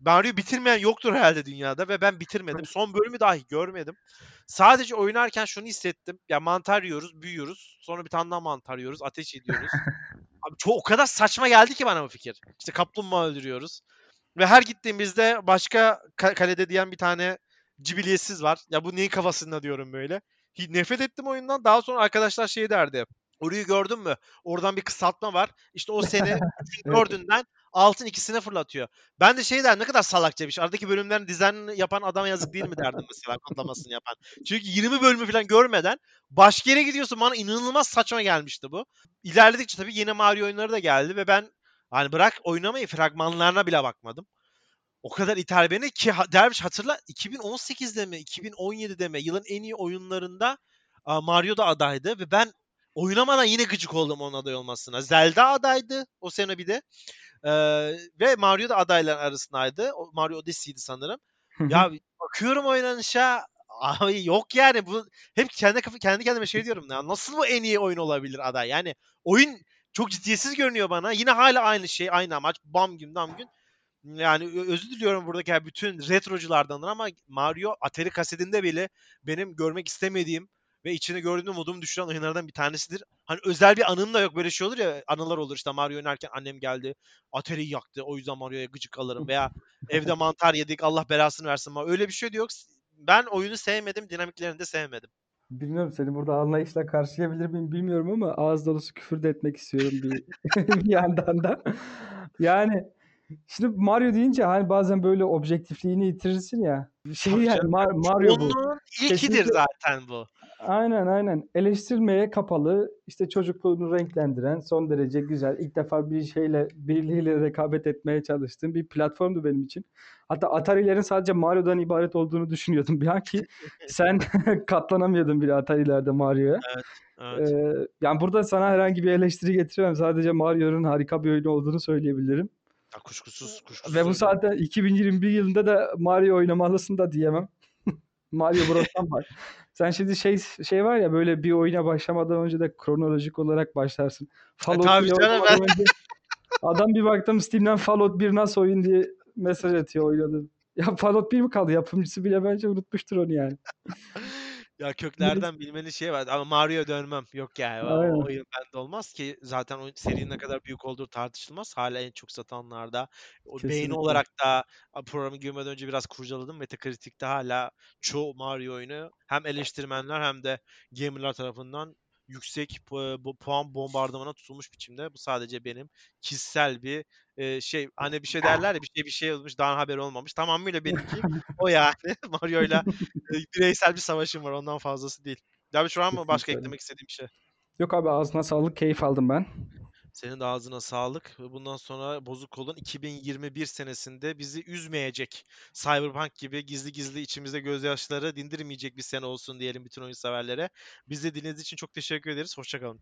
Mario'yu bitirmeyen yoktur herhalde dünyada ve ben bitirmedim. Son bölümü dahi görmedim. Sadece oynarken şunu hissettim. Ya mantar yiyoruz, büyüyoruz. Sonra bir tane daha mantar yiyoruz, ateş ediyoruz. Abi çok o kadar saçma geldi ki bana bu fikir. İşte kaplumbağa öldürüyoruz. Ve her gittiğimizde başka ka- kalede diyen bir tane cibiliyetsiz var. Ya bu neyin kafasında diyorum böyle. Nefret ettim oyundan. Daha sonra arkadaşlar şey derdi. Orayı gördün mü? Oradan bir kısaltma var. İşte o seni dördünden altın ikisine fırlatıyor. Ben de şey derdim ne kadar salakça bir şey. Aradaki bölümlerin dizaynını yapan adama yazık değil mi derdim mesela kodlamasını yapan. Çünkü 20 bölümü falan görmeden başka yere gidiyorsun. Bana inanılmaz saçma gelmişti bu. İlerledikçe tabii yeni Mario oyunları da geldi ve ben hani bırak oynamayı fragmanlarına bile bakmadım. O kadar ithal beni ki Derviş hatırla 2018'de mi 2017'de mi yılın en iyi oyunlarında Mario da adaydı ve ben oynamadan yine gıcık oldum onun aday olmasına. Zelda adaydı o sene bir de. Ee, ve Mario da adaylar arasındaydı. O Mario Odyssey'di sanırım. Ya bakıyorum oynanışa abi yok yani bu hep kendi kendi kendime şey diyorum ya nasıl bu en iyi oyun olabilir aday? Yani oyun çok ciddiyetsiz görünüyor bana. Yine hala aynı şey, aynı amaç. Bam gün dam gün. Yani özür diliyorum buradaki bütün retroculardan ama Mario Atari kasetinde bile benim görmek istemediğim ve içine gördüğüm modumu düşüren oyunlardan bir tanesidir. Hani özel bir anım da yok böyle şey olur ya anılar olur işte Mario oynarken annem geldi Atari'yi yaktı o yüzden Mario'ya gıcık alırım veya evde mantar yedik Allah belasını versin ama öyle bir şey de yok. Ben oyunu sevmedim dinamiklerini de sevmedim. Bilmiyorum seni burada anlayışla karşılayabilir miyim bilmiyorum ama ağız dolusu küfür de etmek istiyorum bir, bir yandan da. Yani şimdi Mario deyince hani bazen böyle objektifliğini yitirirsin ya. Şey yani. Mar- Mario bu. Çoğunluğun ilkidir Kesinlikle. zaten bu. Aynen aynen. Eleştirmeye kapalı, işte çocukluğunu renklendiren, son derece güzel, ilk defa bir şeyle, birileriyle rekabet etmeye çalıştığım bir platformdu benim için. Hatta Atari'lerin sadece Mario'dan ibaret olduğunu düşünüyordum bir an ki sen katlanamıyordun bile Atari'lerde Mario'ya. Evet. Ee, yani burada sana herhangi bir eleştiri getiremem. Sadece Mario'nun harika bir oyun olduğunu söyleyebilirim. Ya kuşkusuz kuşkusuz. Ve bu saatte 2021 yılında da Mario oynamalısın da diyemem. Mario Bros'tan bak. Sen şimdi şey şey var ya böyle bir oyuna başlamadan önce de kronolojik olarak başlarsın. Fallout tabii bile canım, oynamadan önce adam bir baktım Steam'den Fallout 1 nasıl oyun diye mesaj atıyor oynadım. Ya Fallout 1 mi kaldı? Yapımcısı bile bence unutmuştur onu yani. Ya köklerden bilmenin şey var ama Mario'ya dönmem. Yok yani o, Aynen. o oyun bende olmaz ki zaten o serinin ne kadar büyük olduğu tartışılmaz. Hala en çok satanlarda. O Kesinlikle. olarak da a, programa girmeden önce biraz kurcaladım. Metacritic'te hala çoğu Mario oyunu hem eleştirmenler hem de gamerlar tarafından yüksek pu- puan bombardımana tutulmuş biçimde. Bu sadece benim kişisel bir e, şey. Hani bir şey derler ya bir şey bir şey olmuş daha haber olmamış. Tamamıyla benimki o yani. Mario'yla e, bireysel bir savaşım var ondan fazlası değil. Ya şu an mı başka eklemek istediğim bir şey? Yok abi ağzına sağlık, keyif aldım ben. Senin de ağzına sağlık. Bundan sonra bozuk olan 2021 senesinde bizi üzmeyecek. Cyberpunk gibi gizli gizli içimizde gözyaşları dindirmeyecek bir sene olsun diyelim bütün oyun severlere. Bizi dinlediğiniz için çok teşekkür ederiz. Hoşçakalın.